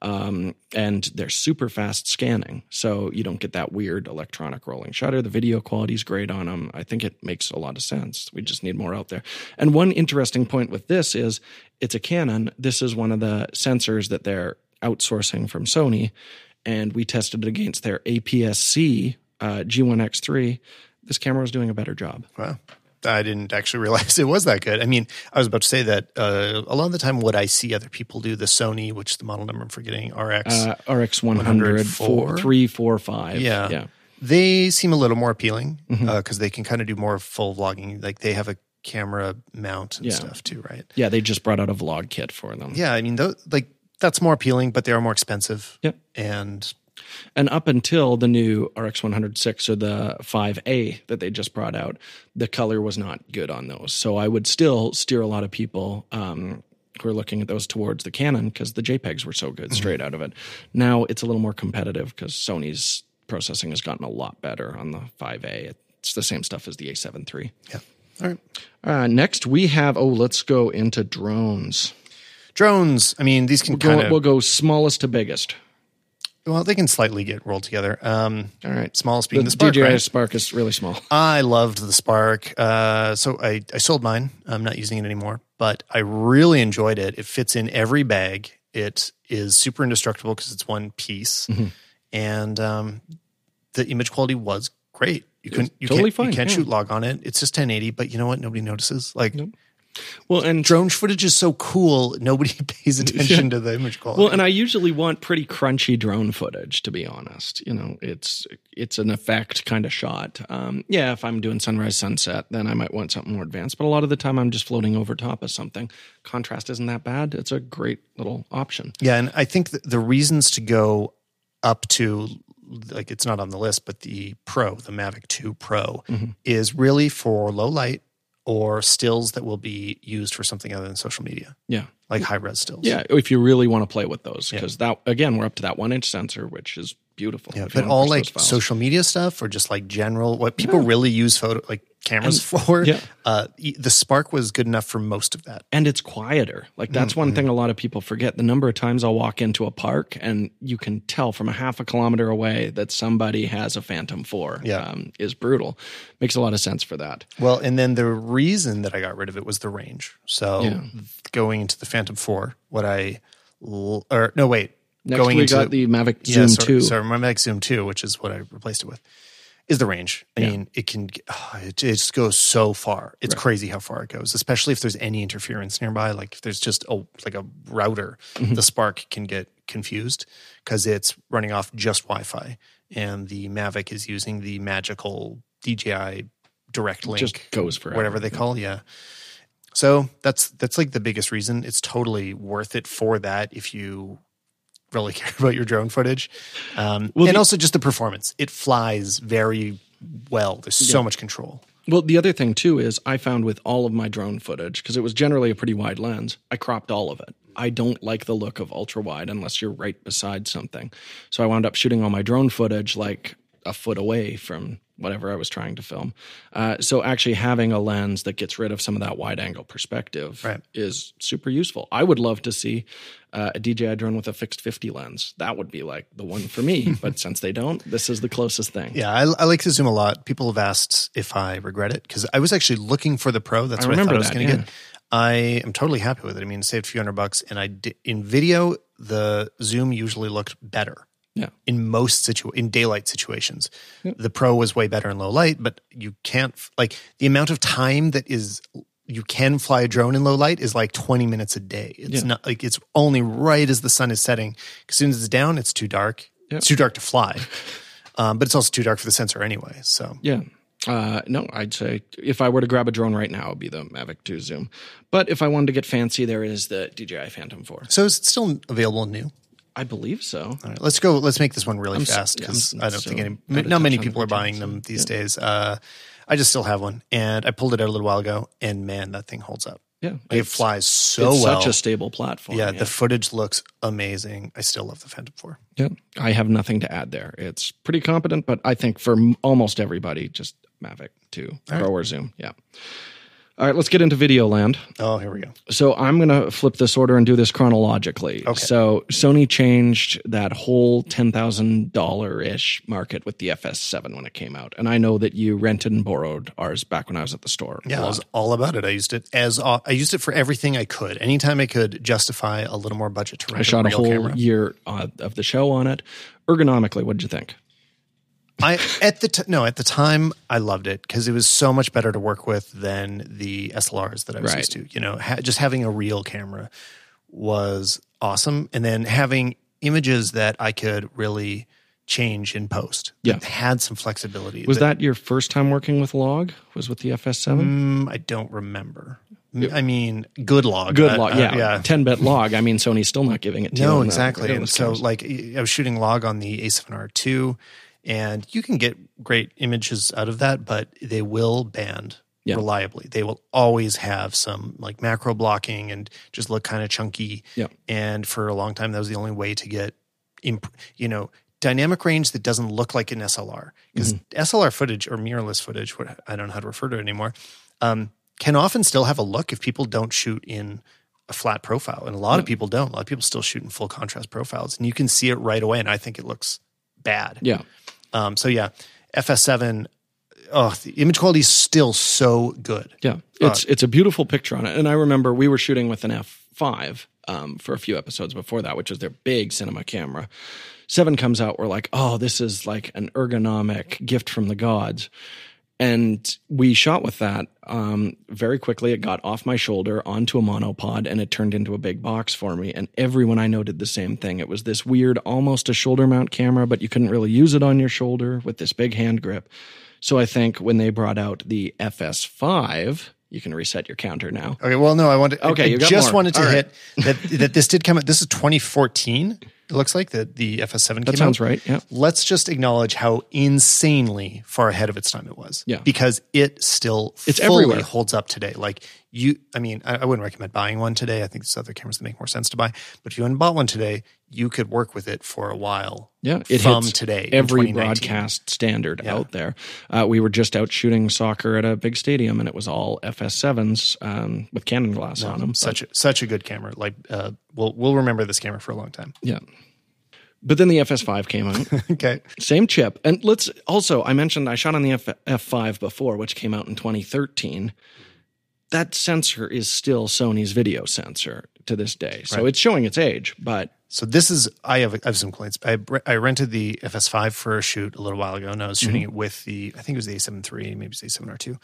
Um, and they're super fast scanning. So you don't get that weird electronic rolling shutter. The video quality is great on them. I think it makes a lot of sense. We just need more out there. And one interesting point with this is it's a Canon. This is one of the sensors that they're outsourcing from Sony. And we tested it against their APS-C uh, G1X3. This camera was doing a better job. Wow. I didn't actually realize it was that good. I mean, I was about to say that uh, a lot of the time, what I see other people do, the Sony, which is the model number I'm forgetting, RX, Uh, RX 100, 104? 345. Yeah. Yeah. they seem a little more appealing because Mhm. they can kind of do more full vlogging. Like they have a camera mount and Yeah. stuff too, right? Yeah. They just brought out a vlog kit for them. Yeah, I mean, tho- like that's more appealing, but they are more expensive. Yep. And And up until the new RX 106 or the 5A that they just brought out, the color was not good on those. So I would still steer a lot of people um, who are looking at those towards the Canon because the JPEGs were so good straight out of it. Now it's a little more competitive because Sony's processing has gotten a lot better on the 5A. It's the same stuff as the A7 III. yeah. All right. Uh, next, we have, oh, let's go into drones. Drones. I mean, these can Go, kind of we'll go smallest to biggest. Well, they can slightly get rolled together. Um, All right. smallest The, being the, Spark, DJI right? Spark is really small. I loved the Spark. Uh, so I, I sold mine. I'm not using it anymore, but I really enjoyed it. It fits in every bag. It is super indestructible because it's one piece, Mhm. and um, the image quality was great. You can you totally can't, fine, You can't yeah. shoot log on it. It's just 1080, but you know what? Nobody notices. Like Nope. Well, and drone footage is so cool. Nobody pays attention to the image quality. Well, and I usually want pretty crunchy drone footage, to be honest. You know, it's it's an effect kind of shot. Um, yeah, if I'm doing sunrise sunset, then I might want something more advanced. But a lot of the time, I'm just floating over top of something. Contrast isn't that bad. It's a great little option. Yeah, and I think the reasons to go up to like it's not on the list, but the Pro, the Mavic 2 Pro, Mhm. is really for low light or stills that will be used for something other than social media, Yeah. Like high res stills. Yeah, if you really want to play with those, because that again, we're up to that one inch sensor, which is beautiful. Yeah, but all like social media stuff or just like general what people really use photo like cameras for. yeah. Uh, the Spark was good enough for most of that. and it's quieter. Like that's Mm-hmm. one thing a lot of people forget. The number of times I'll walk into a park and you can tell from a half a kilometer away that somebody has a Phantom Four. Yeah. um, is brutal. Makes a lot of sense for that. Well, and then the reason that I got rid of it was the range. So Yeah. going into the Phantom Four, what I or no wait, Next going we into got the Mavic yeah, Zoom sorry, Two. Sorry, my Mac Zoom Two, which is what I replaced it with, is the range. I Yeah. mean, it can oh, it, it just goes so far. It's crazy how far it goes, especially if there's any interference nearby. Like if there's just a like a router, Mm-hmm. the Spark can get confused because it's running off just Wi-Fi, and the Mavic is using the magical DJI Direct Link Just goes forever. whatever they call yeah so that's that's like the biggest reason. It's totally worth it for that if you really care about your drone footage. Um, Well, and the- also just the performance. It flies very well. There's so much control. Well, the other thing too is I found with all of my drone footage, because it was generally a pretty wide lens, I cropped all of it. I don't like the look of ultra wide unless you're right beside something. So I wound up shooting all my drone footage like a foot away from whatever I was trying to film. Uh, so actually having a lens that gets rid of some of that wide angle perspective Right. is super useful. I would love to see uh, a DJI drone with a fixed 50 lens. That would be like the one for me. but since they don't, this is the closest thing. yeah I, I like the zoom a lot people have asked if i regret it because i was actually looking for the pro that's I what i thought remember i was going to yeah. get i am totally happy with it i mean saved a few hundred bucks and i did in video the zoom usually looked better Yeah. in most situ in daylight situations. The Pro was way better in low light, but you can't like the amount of time that is you can fly a drone in low light is like 20 minutes a day. It's Yeah. not like it's only right as the sun is setting. As soon as it's down, it's too dark. Yeah. It's too dark to fly. Um, but it's also too dark for the sensor anyway. So Yeah. Uh, no, I'd say if I were to grab a drone right now, it would be the Mavic 2 Zoom. But if I wanted to get fancy, there is the DJI Phantom 4. so is it still available new? I believe so. All right, let's go. Let's make this one really I'm fast because I'm I don't so think any, not many people are buying them these days. Uh, I just still have one, and I pulled it out a little while ago, and man, that thing holds up. Yeah. It flies so it's well. such a stable platform. yeah, the footage looks amazing. I still love the Phantom Four. yeah. I have nothing to add there. It's pretty competent, but I think for almost everybody, just Mavic 2 Pro or Zoom. Yeah. All right, let's get into video land. Oh, here we go. So I'm going to flip this order and do this chronologically. Okay. So Sony changed that whole ten thousand dollar ish market with the FS7 when it came out, and I know that you rented and borrowed ours back when I was at the store. Yeah, a I was all about it. I used it as I used it for everything I could. Anytime I could justify a little more budget to rent I shot a real whole camera. year uh, of the show on it. Ergonomically, what did you think? I at the t- no at the time I loved it because it was so much better to work with than the SLRs that I was Right. used to. You know, ha- just having a real camera was awesome, and then having images that I could really change in post. Yeah. that had some flexibility. Was that your first time working with log? Was with the FS7? Mm, I don't remember. I mean, good log. Good Uh, log, uh, yeah, yeah. ten bit log. I mean, Sony's still not giving it to you. No, exactly. And so, like, I was shooting log on the A7R2, and you can get great images out of that, but they will band Yeah. reliably. They will always have some like macro blocking and just look kind of chunky. Yeah. And for a long time, that was the only way to get, imp- you know, dynamic range that doesn't look like an SLR because Mm-hmm. SLR footage or mirrorless footage, what I don't know how to refer to it anymore, um, can often still have a look if people don't shoot in a flat profile. And a lot of people don't. A lot of people still shoot in full contrast profiles, and you can see it right away. And I think it looks bad. yeah, Um, so yeah, FS7. Oh, the image quality is still so good. Yeah, it's it's a beautiful picture on it. And I remember we were shooting with an F5 um, for a few episodes before that, which is their big cinema camera. Seven comes out, we're like, oh, this is like an ergonomic gift from the gods. And we shot with that um, very quickly. It got off my shoulder onto a monopod and it turned into a big box for me. And everyone I know did the same thing. It was this weird, almost a shoulder mount camera, but you couldn't really use it on your shoulder with this big hand grip. So I think when they brought out the FS5, you can reset your counter now. Okay, well, no, I wanted. Okay, I you got just more. wanted to All right. hit that. That this did come out. This is 2014. It looks like the the FS7 That sounds out. right. Yeah. Let's just acknowledge how insanely far ahead of its time it was. Yeah. because it still It's fully everywhere. holds up today. Like you, I mean, I, I wouldn't recommend buying one today. I think there's other cameras that make more sense to buy. But if you and bought one today, you could work with it for a while. Yeah, it from hits today. every broadcast standard Yeah. out there. Uh, we were just out shooting soccer at a big stadium, and it was all FS7s um, with Canon glass on them. Such a, such a good camera. Like uh, we'll we'll remember this camera for a long time. yeah. But then the FS5 came out, okay. same chip, and let's also I mentioned I shot on the F- F5 before, which came out in 2013. That sensor is still Sony's video sensor to this day, so Right. it's showing its age. But So this is I have I have some complaints. I I rented the FS5 for a shoot a little while ago, and I was shooting it with the I think it was the A7 III, maybe it's the A7 R2,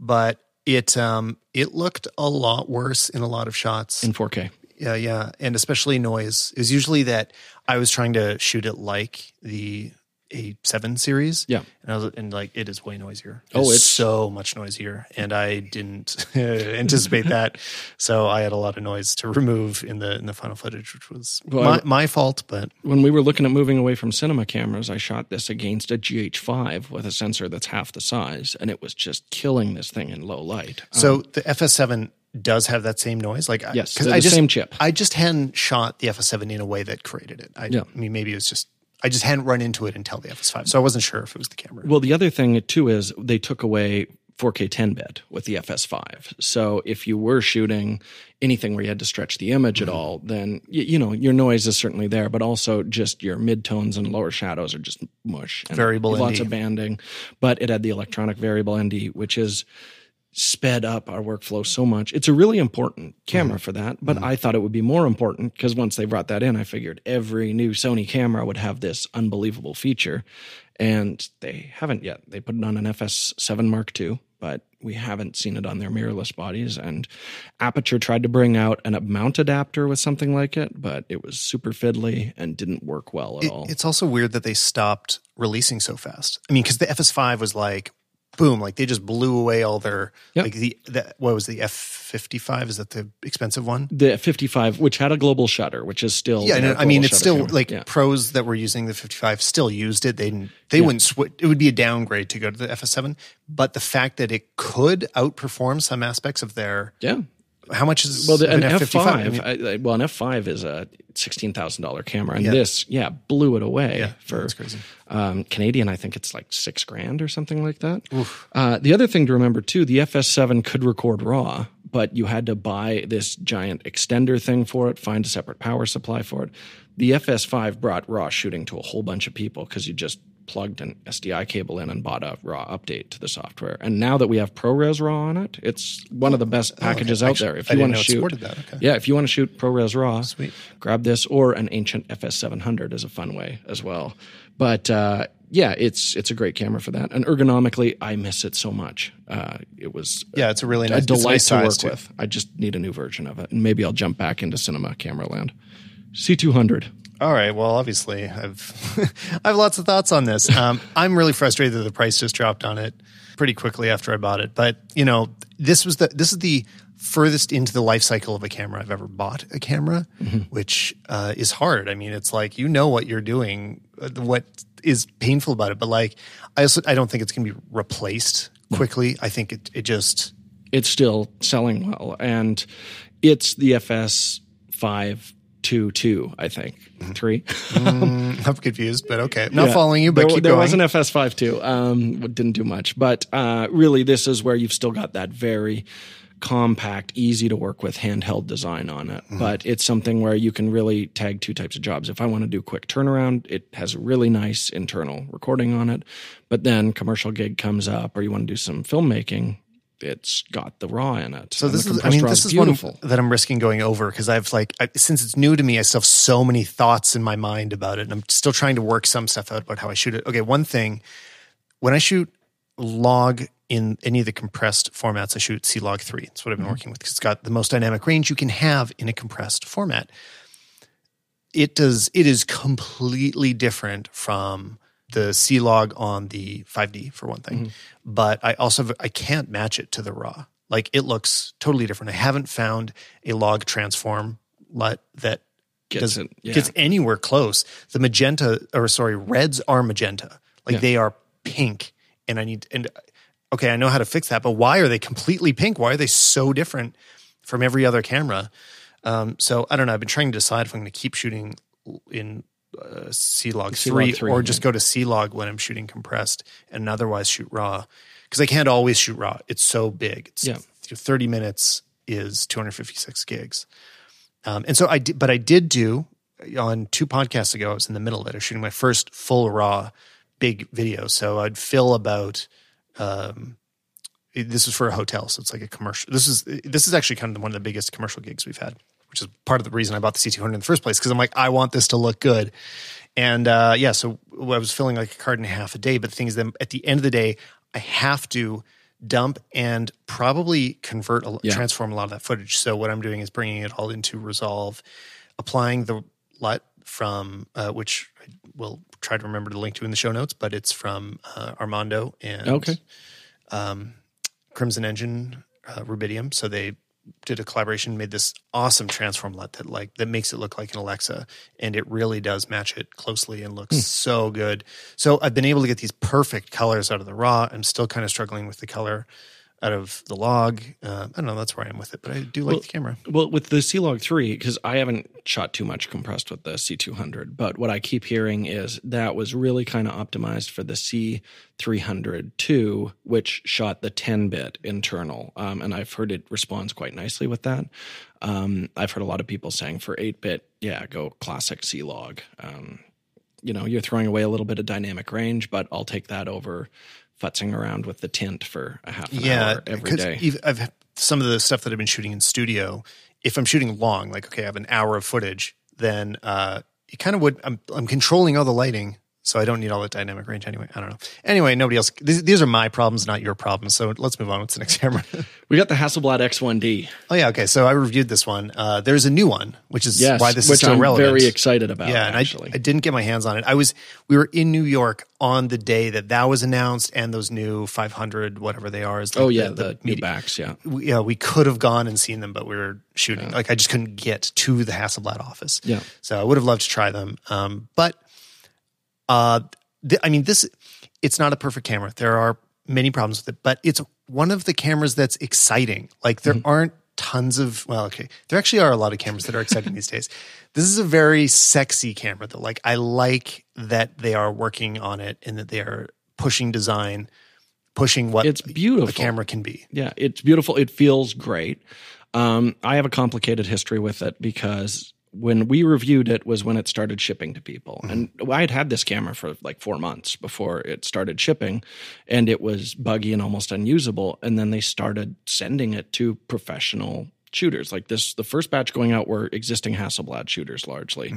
but it um it looked a lot worse in a lot of shots. in 4K, yeah, yeah, and especially noise. It was usually that I was trying to shoot it like the A7 series. Yeah. and I was and like it is way noisier. Oh, it's so much noisier, and I didn't anticipate that, so I had a lot of noise to remove in the in the final footage, which was Well, my, I- my fault. But when we were looking at moving away from cinema cameras, I shot this against a GH5 with a sensor that's half the size, and it was just killing this thing in low light. so um, the FS7 does have that same noise, like I- Yes, I the just same chip. I just hadn't shot the FS7 in a way that created it. I, Yeah. I mean, maybe it was just I just hadn't run into it until the FS5, so I wasn't sure if it was the camera. Well, the other thing too is they took away 4K 10 bit with the FS5. So if you were shooting anything where you had to stretch the image Mm-hmm. at all, then y- you know your noise is certainly there, but also just your midtones and lower shadows are just mush. And Variable lots ND. of banding, but it had the electronic variable ND, which is sped up our workflow so much. It's a really important camera Mm-hmm. for that, but I thought it would be more important because once they brought that in, I figured every new Sony camera would have this unbelievable feature. And they haven't yet. They put it on an FS7 Mark II, but we haven't seen it on their mirrorless bodies. And Aperture tried to bring out an mount adapter with something like it, but it was super fiddly and didn't work well at It- all. It's also weird that they stopped releasing so fast. I mean, because the FS5 was like, boom, like they just blew away all their Yep. like the, the what was the F55? Is that the expensive one? the 55, which had a global shutter, which is still Yeah, no, I mean, it's still camera. like Yeah. pros that were using the 55 still used it. They didn't. They wouldn't switch. It would be a downgrade to go to the FS7. But the fact that it could outperform some aspects of their yeah. How much is Well, the, an F55? F5, I mean, I- I- well, an F5 is a sixteen thousand dollar camera, and Yeah. this, yeah, blew it away yeah, for that's crazy. um, Canadian. I think it's like six grand or something like that. Uh, the other thing to remember too, the FS7 could record RAW, but you had to buy this giant extender thing for it, find a separate power supply for it. The FS5 brought RAW shooting to a whole bunch of people because you just plugged an SDI cable in and bought a RAW update to the software. And now that we have ProRes RAW on it, it's one of the best packages out Actually, there. If I you want to shoot, that. Okay. yeah, if you want to shoot ProRes RAW, Sweet. grab this or an ancient FS700 is a fun way as well. But uh, yeah, it's it's a great camera for that. And ergonomically, I miss it so much. Uh, it was Yeah, it's a really nice, a delight nice to work too. with. I just need a new version of it, and maybe I'll jump back into cinema camera land. C200. All right. Well, obviously, I've I have lots of thoughts on this. Um, I'm really frustrated that the price just dropped on it pretty quickly after I bought it. But you know, this was the this is the furthest into the life cycle of a camera I've ever bought a camera, which uh, is hard. I mean, it's like you know what you're doing, uh, what is painful about it. But like, I also I don't think it's going to be replaced quickly. I think it it just It's still selling well, and it's the FS five two two. I think three. I'm confused. But okay, not Yeah. following you. But there, keep there going. was an FS5 too. Um, didn't do much, but uh, really, this is where you've still got that very compact, easy to work with handheld design on it. Mm-hmm. But it's something where you can really tag two types of jobs. If I want to do quick turnaround, it has really nice internal recording on it. But then commercial gig comes up, or you want to do some filmmaking. It's got the raw in it. So this is, I mean, this is beautiful. one that I'm risking going over because I've like, I, since it's new to me, I still have so many thoughts in my mind about it, and I'm still trying to work some stuff out about how I shoot it. Okay, one thing, when I shoot log in any of the compressed formats, I shoot C log three. That's what I've been mm-hmm. working with because it's got the most dynamic range you can have in a compressed format. It does. It is completely different from the C log on the 5D for one thing, but I also I can't match it to the raw. Like it looks totally different. I haven't found a log transform that Gets does it, yeah. gets anywhere close. The magenta, or sorry, reds are magenta. Like Yeah. they are pink, and I need and okay, I know how to fix that. But why are they completely pink? Why are they so different from every other camera? Um, so I don't know. I've been trying to decide if I'm going to keep shooting in uh, C Log three, C-Log 3, or just go to C Log when I'm shooting compressed and otherwise shoot raw because I can't always shoot raw. It's so big. It's Yeah. 30 minutes is 256 gigs. Um, and so I did, but I did do on two podcasts ago. I was in the middle of it. I was shooting my first full raw big video. So I'd fill about. Um, this is for a hotel, so it's like a commercial. This is this is actually kind of one of the biggest commercial gigs we've had, which is part of the reason I bought the C200 in the first place because I'm like I want this to look good, and uh, yeah, so I was filling like a card and a half a day. But the thing is, that at the end of the day, I have to dump and probably convert, a, Yeah. transform a lot of that footage. So what I'm doing is bringing it all into Resolve, applying the LUT from uh, which I will try to remember to link to in the show notes, but it's from uh, Armando and Okay. Crimson Engine, uh, Rubidium. So they did a collaboration, made this awesome transform LUT that like that makes it look like an Alexa, and it really does match it closely and looks hmm. so good. So I've been able to get these perfect colors out of the raw. I'm still kind of struggling with the color out of the log. Uh, I don't know. That's where I am with it, but I do like the camera. Well, with the C Log 3, because I haven't shot too much compressed with the C200, but what I keep hearing is that was really kind of optimized for the C300 2, which shot the 10 bit internal. Um, and I've heard it responds quite nicely with that. Um, I've heard a lot of people saying for 8 bit, yeah, go classic C Log. Um, you know, you're throwing away a little bit of dynamic range, but I'll take that over futzing around with the tint for a half an yeah, hour every day. I've some of the stuff that I've been shooting in studio. If I'm shooting long, like okay, I have an hour of footage, then uh, it kind of would. I'm I'm controlling all the lighting, so I don't need all the dynamic range anyway. I don't know. Anyway, nobody else. These, these are my problems, not your problems. So let's move on. What's the next camera? We got the Hasselblad X1D. oh yeah, okay. So I reviewed this one. Uh, there's a new one, which is Yes, why this is so I'm relevant. very excited about. Yeah, and I, actually, I didn't get my hands on it. I was we were in New York on the day that that was announced, and those new 500 whatever they are. Is like oh yeah, the, new media- backs. Yeah, we, yeah, we could have gone and seen them, but we were shooting. Like I just couldn't get to the Hasselblad office. Yeah. So I would have loved to try them. Um, but uh, th- I mean, this it's not a perfect camera. There are many problems with it, but it's one of the cameras that's exciting. Like there aren't tons of well, okay, there actually are a lot of cameras that are exciting these days. This is a very sexy camera that like I like that they are working on it and that they are pushing design, pushing what It's beautiful. a camera can be. yeah, it's beautiful. It feels great. Um, I have a complicated history with it because when we reviewed it was when it started shipping to people, and I had had this camera for like four months before it started shipping, and it was buggy and almost unusable. And then they started sending it to professional shooters. Like this the first batch going out were existing hasselblad shooters largely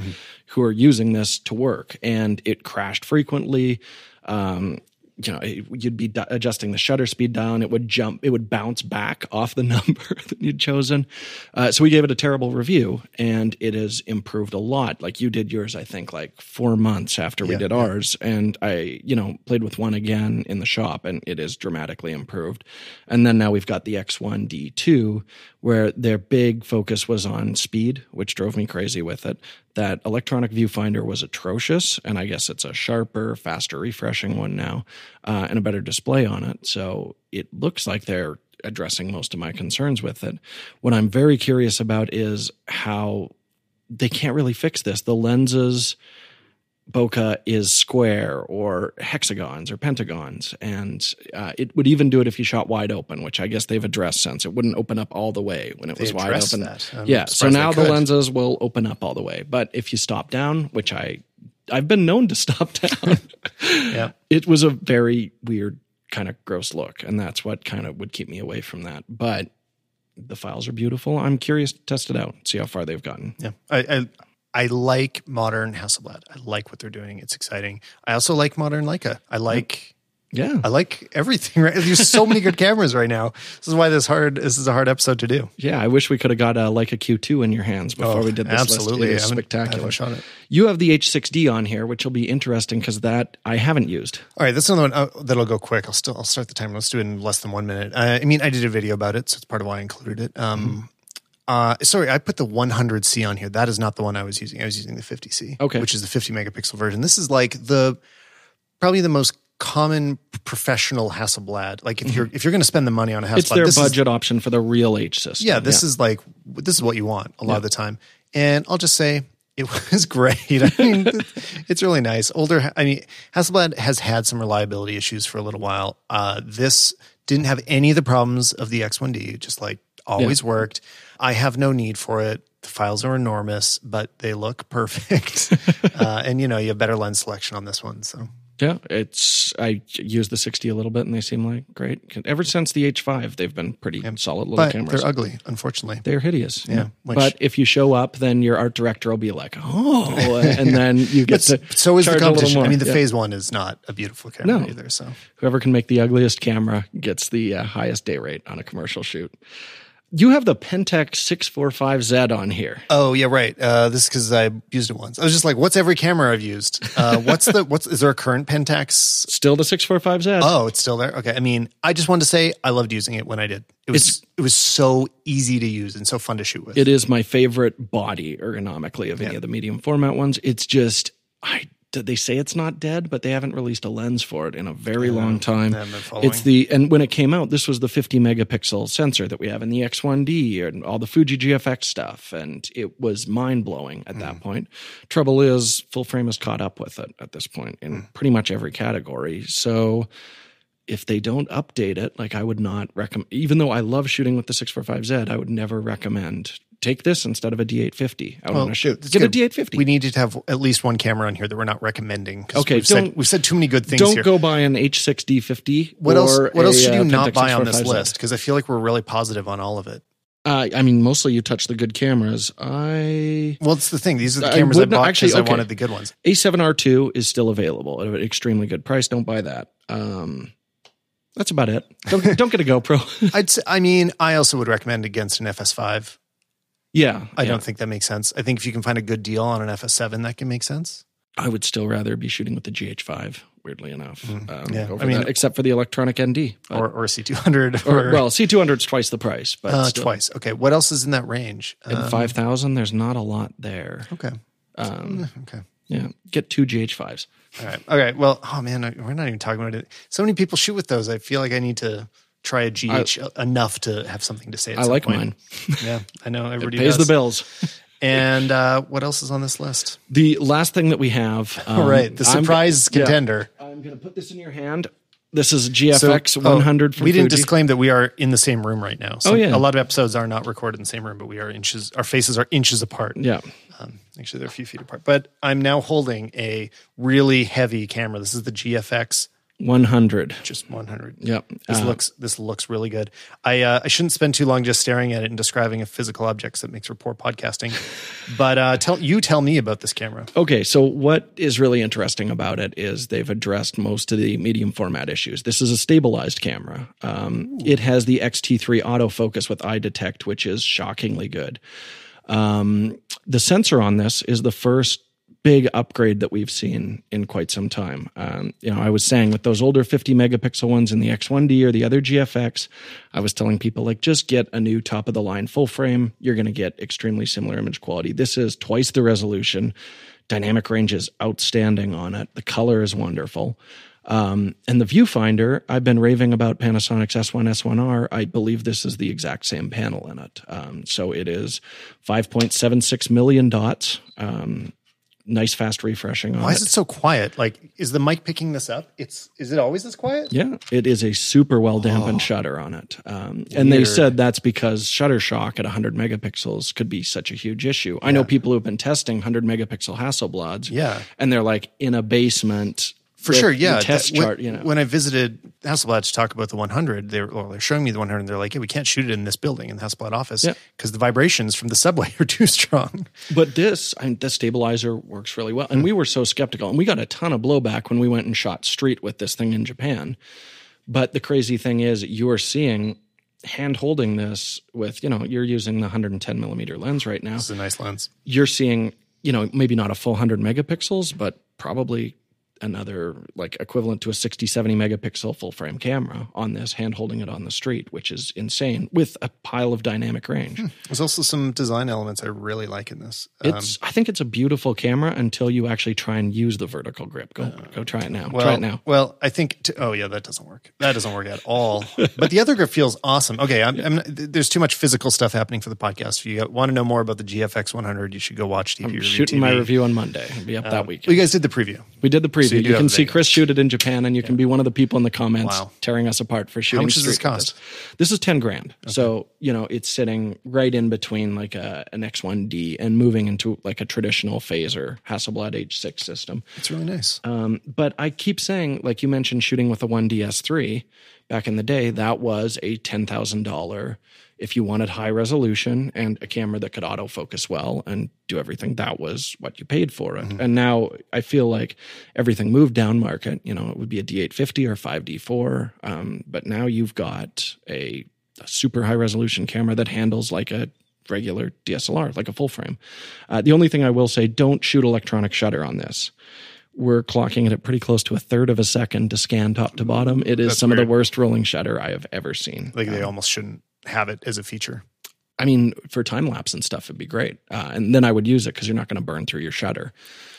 who are using this to work. And it crashed frequently. Um, you know, you'd be adjusting the shutter speed down. It would jump, it would bounce back off the number that you'd chosen. Uh, so we gave it a terrible review and it has improved a lot. Like you did yours, I think, like four months after we Yeah, did yeah. ours. And I, you know, played with one again in the shop and it is dramatically improved. And then now we've got the X1D2 where their big focus was on speed, which drove me crazy with it. That electronic viewfinder was atrocious, and I guess it's a sharper, faster refreshing one now, uh, and a better display on it. So it looks like they're addressing most of my concerns with it. What I'm very curious about is how they can't really fix this. The lenses bokeh is square or hexagons or pentagons and uh, it would even do it if you shot wide open which i guess they've addressed since. It wouldn't open up all the way when it They was wide open. Yeah so now the lenses will open up all the way. But if you stop down which i i've been known to stop down Yeah. it was a very weird kind of gross look and that's what kind of would keep me away from that. But the files are beautiful. I'm curious to test it out see how far they've gotten. Yeah, I, I I like modern Hasselblad. I like what they're doing. It's exciting. I also like modern Leica. I like yeah I like everything. Right? There's so many good cameras right now. This is why this hard. This is a hard episode to do. Yeah, I wish we could have got a Leica Q2 in your hands before we did this Oh, absolutely. list. It is I I spectacular. haven't shot it. You have the H6D on here, which will be interesting because that I haven't used. All right, this is another one uh, that'll go quick. I'll still I'll start the timer. Let's do it in less than one minute. Uh, I mean, I did a video about it, so it's part of why I included it. Um, Uh, sorry, I put the 100C on here. That is not the one I was using. I was using the 50C, Okay. which is the 50 megapixel version. This is like the probably the most common professional Hasselblad. Like if you're if you're going to spend the money on a Hasselblad, Mm-hmm. It's their this is- budget option for the real H system. yeah, this is like this is what you want a lot of the time. And I'll just say it was great. I mean, it's really nice. Older, I mean, Hasselblad has had some reliability issues for a little while. Uh, this didn't have any of the problems of the X1D. Just like always worked. I have no need for it. The files are enormous, but they look perfect. uh, and you know, you have better lens selection on this one. So Yeah, it's I use the 60 a little bit and they seem like great. Ever since the H5, they've been pretty solid little but cameras. they're ugly, unfortunately. They're hideous. Yeah. which- but if you show up, then your art director will be like, "Oh," and then you get to So is the charge a little competition. I mean, the Yeah. phase one is not a beautiful camera No. either. So Whoever can make the ugliest camera gets the uh, highest day rate on a commercial shoot. You have the Pentax 645Z on here. Oh yeah, right. Uh, this is because I used it once. I was just like, "What's every camera I've used? Uh, what's the what's is there a current Pentax? Still the 645Z. Oh, it's still there. Okay. I mean, I just wanted to say I loved using it when I did. It was it was so easy to use and so fun to shoot with. It is my favorite body ergonomically of any of the medium format ones. It's just I they say it's not dead, but they haven't released a lens for it in a very long time. haven't been following. It's the and when it came out, this was the 50 megapixel sensor that we have in the X1D and all the Fuji GFX stuff, and it was mind blowing at Mm. that point. Trouble is, full frame has caught up with it at this point in Mm. pretty much every category. So if they don't update it, like I would not recommend, even though I love shooting with the 645Z, I would never recommend take this instead of a D850. I want to shoot. Get a good. D850. We needed to have at least one camera on here that we're not recommending. Okay, we've said, don't- we've said too many good things don't here. go buy an H6D50. what else? What else should you uh, not buy on this list? Because I feel like we're really positive on all of it. Uh, I mean, mostly you touch the good cameras. I Well, it's the thing. These are the I cameras I, not- bought actually, because I wanted the good ones. A7R2 is still available at an extremely good price. Don't buy that. Um, that's about it. Don't don't get a GoPro. I'd say, I mean, I also would recommend against an FS5. Yeah, I yeah. don't think that makes sense. I think if you can find a good deal on an FS7, that can make sense. I would still rather be shooting with the GH5. Weirdly enough, um, Mm-hmm. Yeah, I mean- that, except for the electronic ND. But- Or, or a C200. or, Or, well, C200 is twice the price, but uh, twice. Okay. What else is in that range? At Um, 5,000, there's not a lot there. okay. Um, Okay. yeah, get two GH5s. All right. Okay. Well, oh man, we're not even talking about it. So many people shoot with those. I feel like I need to try a GH enough to have something to say. At I some like point. mine. Yeah, I know everybody Pays does. the bills. And uh, what else is on this list? The last thing that we have. Um, All right, the I'm- surprise yeah. contender. I'm going to put this in your hand. This is So- GFX oh, 100 from we didn't Fuji. disclaim that we are in the same room right now. So Oh, yeah. a lot of episodes are not recorded in the same room, but we are inches. Our faces are inches apart. yeah. Um, actually, they're a few feet apart. But I'm now holding a really heavy camera. This is the GFX 100. just 100. Yep. This Uh, looks this looks really good. I uh, I shouldn't spend too long just staring at it and describing a physical objects that makes for poor podcasting. but uh, tell you tell me about this camera. Okay, so what is really interesting about it is they've addressed most of the medium format issues. This is a stabilized camera. Um, it has the XT3 autofocus with eye detect, which is shockingly good. Um, the sensor on this is the first big upgrade that we've seen in quite some time. Um, you know, I was saying with those older 50 megapixel ones in the X1D or the other GFX, I was telling people like just get a new top of the line full frame. You're going to get extremely similar image quality. This is twice the resolution. Dynamic range is outstanding on it. The color is wonderful. Um, and the viewfinder, I've been raving about Panasonic's S1 S1R. I believe this is the exact same panel in it. Um, so it is 5.76 million dots. Um, nice fast refreshing on Why it. is it so quiet? Like, is the mic picking this up? It's is it always this quiet? Yeah, it is a super well dampened shutter on it. Um, and they said that's because shutter shock at 100 megapixels could be such a huge issue. I know people who've been testing 100 megapixel Hasselblads. Yeah. And they're like in a basement. For sure, yeah. test That- when, you know. when I visited Hasselblad to talk about the 100, they were, well, they're showing me the 100. They're like, yeah, we can't shoot it in this building in the Hasselblad office Yeah. because the vibrations from the subway are too strong. But this, I mean, the stabilizer works really well. And we were so skeptical. And we got a ton of blowback when we went and shot street with this thing in Japan. But the crazy thing is, you are seeing hand holding this with, you know, you're using the 110 millimeter lens right now. This is a nice lens. You're seeing, you know, maybe not a full 100 megapixels, but probably another like equivalent to a 60, 70 megapixel full frame camera on this, hand holding it on the street, which is insane with a pile of dynamic range. Hmm. There's also some design elements I really like in this. Um, It's I think it's a beautiful camera until you actually try and use the vertical grip. Go go try it now. well, try it now. Well, I think. To, oh yeah, that doesn't work. That doesn't work at all. but the other grip feels awesome. Okay, I'm, I'm, there's too much physical stuff happening for the podcast. If you want to know more about the GFX 100, you should go watch TV review Shooting TV. my review on Monday. It'll be up that weekend. Well, you guys did the preview. We did the preview. You you can see. Chris shoot it in Japan, and you can be one of the people in the comments Wow. tearing us apart for shooting. How much does this cost? This. This is ten grand. So you know it's sitting right in between like a an X1D and moving into like a traditional phaser Hasselblad H6 system. It's really nice. Um, but I keep saying, like you mentioned, shooting with a 1DS3 back in the day, that was a $10,000. If you wanted high resolution and a camera that could autofocus well and do everything, that was what you paid for it. And now I feel like everything moved down market. You know, it would be a D850 or 5D4. Um, but now you've got a, a super high resolution camera that handles like a regular DSLR, like a full frame. Uh, the only thing I will say, don't shoot electronic shutter on this we're clocking it at pretty close to a third of a second to scan top to bottom. It is That's some of the worst rolling shutter I have ever seen. like they almost shouldn't have it as a feature. I mean, for time lapse and stuff, it'd be great. Uh, and then I would use it because you're not going to burn through your shutter.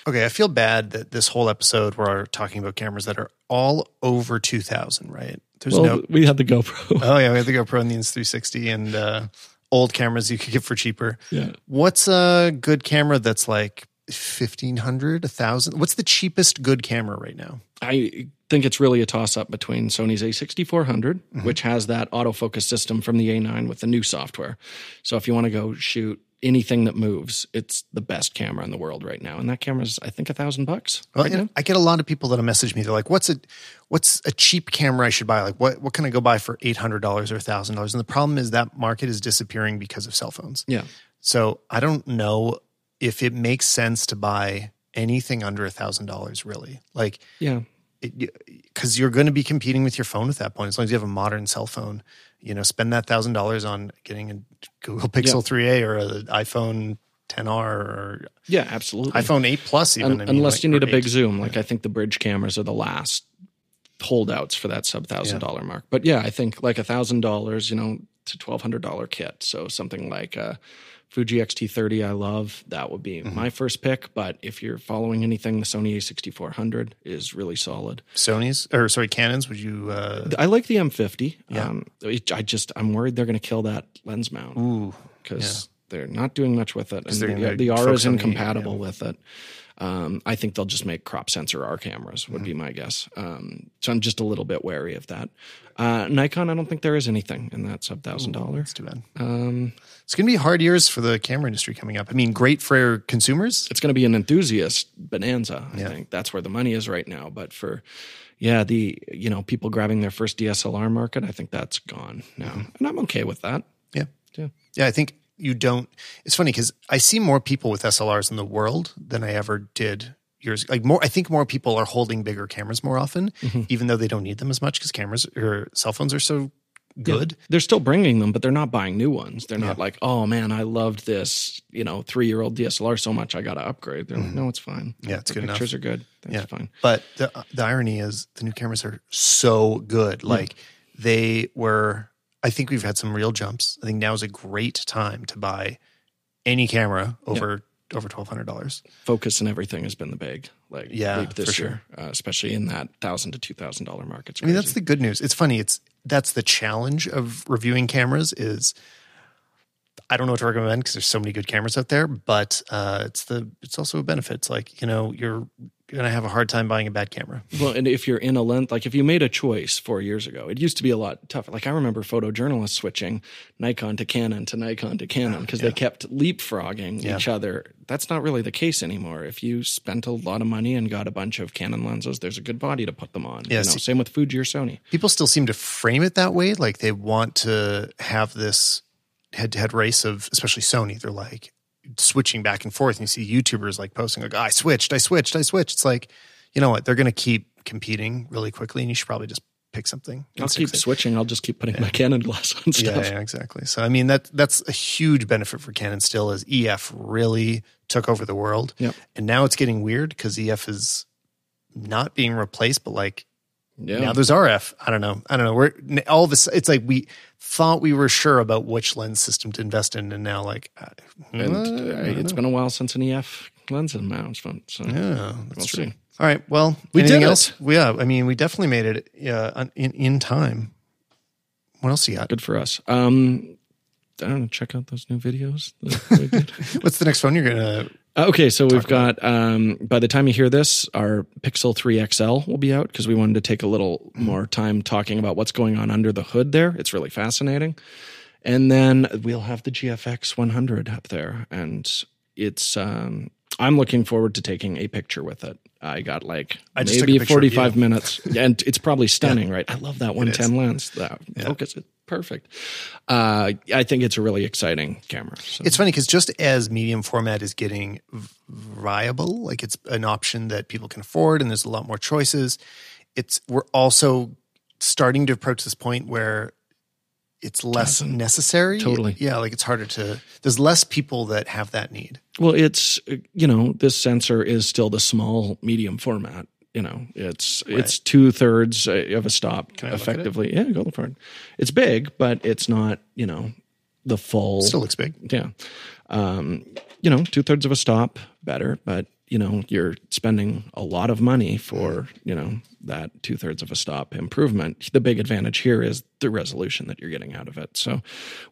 Okay, I feel bad that this whole episode we're talking about cameras that are all over 2000, right? There's Well, no. we had the GoPro. Oh yeah, we have the GoPro and the Insta360 and uh, old cameras you could get for cheaper. yeah. What's a good camera that's like 1500, 1000? What's the cheapest good camera right now? I think it's really a toss up between Sony's A6400, mm-hmm. which has that autofocus system from the A9 with the new software. So if you want to go shoot anything that moves, it's the best camera in the world right now. And that camera's, I think, a thousand bucks. I. I get a lot of people that'll message me. They're like, "What's a what's a cheap camera I should buy? Like, what what can I go buy for eight hundred dollars or thousand dollars?" And the problem is that market is disappearing because of cell phones. Yeah. So I don't know if it makes sense to buy anything under a thousand dollars. Really, like, Yeah. because you're going to be competing with your phone at that point. As long as you have a modern cell phone, you know, spend that thousand dollars on getting a Google Pixel 3a or an iPhone 10R or Yeah, absolutely. iPhone 8 Plus. Even Un- I mean, unless like, you need a big 8. zoom, like I think the bridge cameras are the last holdouts for that sub thousand dollar mark. But yeah, I think like a thousand dollars, you know, to twelve hundred dollar kit. So something like a Fuji X-T30, I love. That would be Mm-hmm. my first pick. But if you're following anything, the Sony A6400 is really solid. Sony's or sorry, Canons. Would you? Uh, I like the M50. Um, it- I just I'm worried they're going to kill that lens mount ooh, because they're not doing much with it, and the, the R is on the- incompatible yeah. with it. Um, I think they'll just make crop sensor R cameras would Mm-hmm. be my guess. Um, so I'm just a little bit wary of that. Uh, Nikon, I don't think there is anything in that sub thousand dollars. that's too bad. Um, It's going to be hard years for the camera industry coming up. I mean, great for consumers. it's going to be an enthusiast bonanza. I Yeah. think that's where the money is right now. But for yeah, the you know people grabbing their first DSLR market, I think that's gone now, and I'm okay with that. Yeah, Yeah. yeah. I think you don't. It's funny because I see more people with SLRs in the world than I ever did years. Like more, I think more people are holding bigger cameras more often, Mm-hmm. even though they don't need them as much because cameras or cell phones are so good. They're still bringing them, but they're not buying new ones. They're not like, oh man, I loved this, you know, three year old DSLR so much, I got to upgrade. They're like, no, it's fine. Mm-hmm. Yeah, it's The good enough. Pictures are good. That's Yeah. fine. But the the irony is the new cameras are so good. Like they were I think we've had some real jumps. I think now is a great time to buy any camera over over twelve hundred dollars. Focus and everything has been the big, like, Yeah, leap this for sure. year, uh, especially in that thousand to two thousand dollar market. I mean that's the good news. It's funny, it's that's the challenge of reviewing cameras is I don't know what to recommend because there's so many good cameras out there, but uh, it's the it's also a benefit. It's like, you know, you're gonna have a hard time buying a bad camera. Well, and if you're in a lens, like if you made a choice four years ago, it used to be a lot tougher. Like I remember photojournalists switching Nikon to Canon to Nikon to Canon because they kept leapfrogging Yeah. each other. That's not really the case anymore. If you spent a lot of money and got a bunch of Canon lenses, there's a good body to put them on. Yeah, you know, see- same with Fuji or Sony. people still seem to frame it that way. Like they want to have this head to head race of, especially Sony. They're like switching back and forth. And you see YouTubers like posting, like, I switched, I switched, I switched. It's like, you know what? They're going to keep competing really quickly. And you should probably just pick something. I'll keep it. switching. I'll just keep putting my Canon glass on Yeah, stuff. yeah, exactly. So, I mean, that that's a huge benefit for Canon still as EF really took over the world. Yep. And now it's getting weird because EF is not being replaced, but like Yeah. now there's RF. I don't know. I don't know. We're all this. It's like we thought we were sure about which lens system to invest in, and now like, uh, uh, it's know. been a while since an EF lens announcement. So yeah, that's We'll true. see. All right. Well, We anything did it. Yeah. I mean, we definitely made it uh, in in time. What else you got? good for us. Um, I don't know. Check out those new videos. that we did. What's the next phone you're gonna? Okay, so we've got um, by the time you hear this, our Pixel 3 XL will be out because we wanted to take a little more time talking about what's going on under the hood there. It's really fascinating. And then we'll have the GFX 100 up there, and it's um, I'm looking forward to taking a picture with it. I got like I just took a maybe 45 minutes, and it's probably stunning, right? I love that 110 lens. That focus is perfect. Uh, I think it's a really exciting camera. So. It's funny because just as medium format is getting viable, like it's an option that people can afford, and there's a lot more choices. It's we're also starting to approach this point where it's less necessary. Totally. yeah. Like it's harder to. There's less people that have that need. Well, it's uh, you know this sensor is still the small medium format. You know, it's it's two thirds of a stop I look at it? effectively. Yeah, go for it. It's big, but it's not you know the full. Still looks big. yeah, um, you know, two thirds of a stop better, but you know you're spending a lot of money for you know that two thirds of a stop improvement. The big advantage here is the resolution that you're getting out of it. So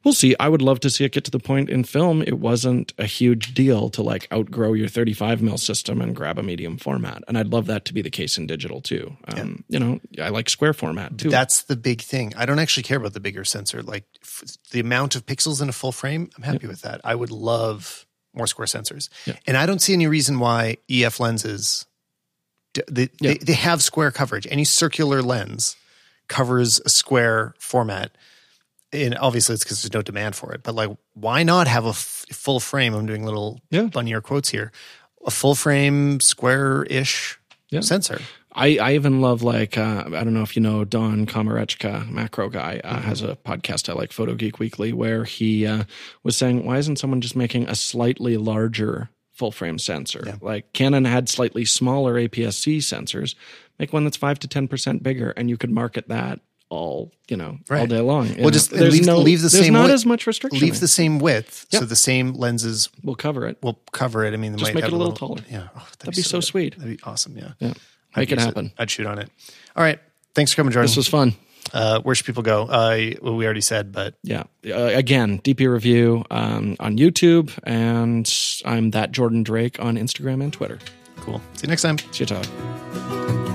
we'll see. I would love to see it get to the point in film. It wasn't a huge deal to like outgrow your 35 mil system and grab a medium format, and I'd love that to be the case in digital too. Um, You know, I like square format too. That's the big thing. I don't actually care about the bigger sensor. Like f- the amount of pixels in a full frame, I'm happy with that. I would love more square sensors. Yeah. And I don't see any reason why EF lenses they, Yeah. they, they have square coverage. Any circular lens covers a square format. And obviously it's because there's no demand for it. But like, why not have a f- full frame? I'm doing little Yeah. bunnier quotes here. A full frame, square-ish Yeah. sensor. I, I even love like uh, I don't know if you know Don Komarechka, macro guy, uh, Mm-hmm. has a podcast I like, Photo Geek Weekly, where he uh, was saying, why isn't someone just making a slightly larger full frame sensor? Like Canon had slightly smaller APS-C sensors. Make one that's five to ten percent bigger, and you could market that all you know all day long. Well, know, just there's leave- no, leave the there's same not width- as much restriction. Leave the same width. So the same lenses we'll cover it. will cover it. I mean, Just might make it a little taller. Yeah, oh, That'd be so good. sweet. That'd be awesome. Yeah, Yeah, I'd make it happen. I'd shoot on it. All right, thanks for coming, Jordan. This was fun. Uh, where should people go? Uh, well, we already said, but Yeah. Uh, again, DP Review um, on YouTube, and I'm that Jordan Drake on Instagram and Twitter. cool. See you next time. See you, Todd.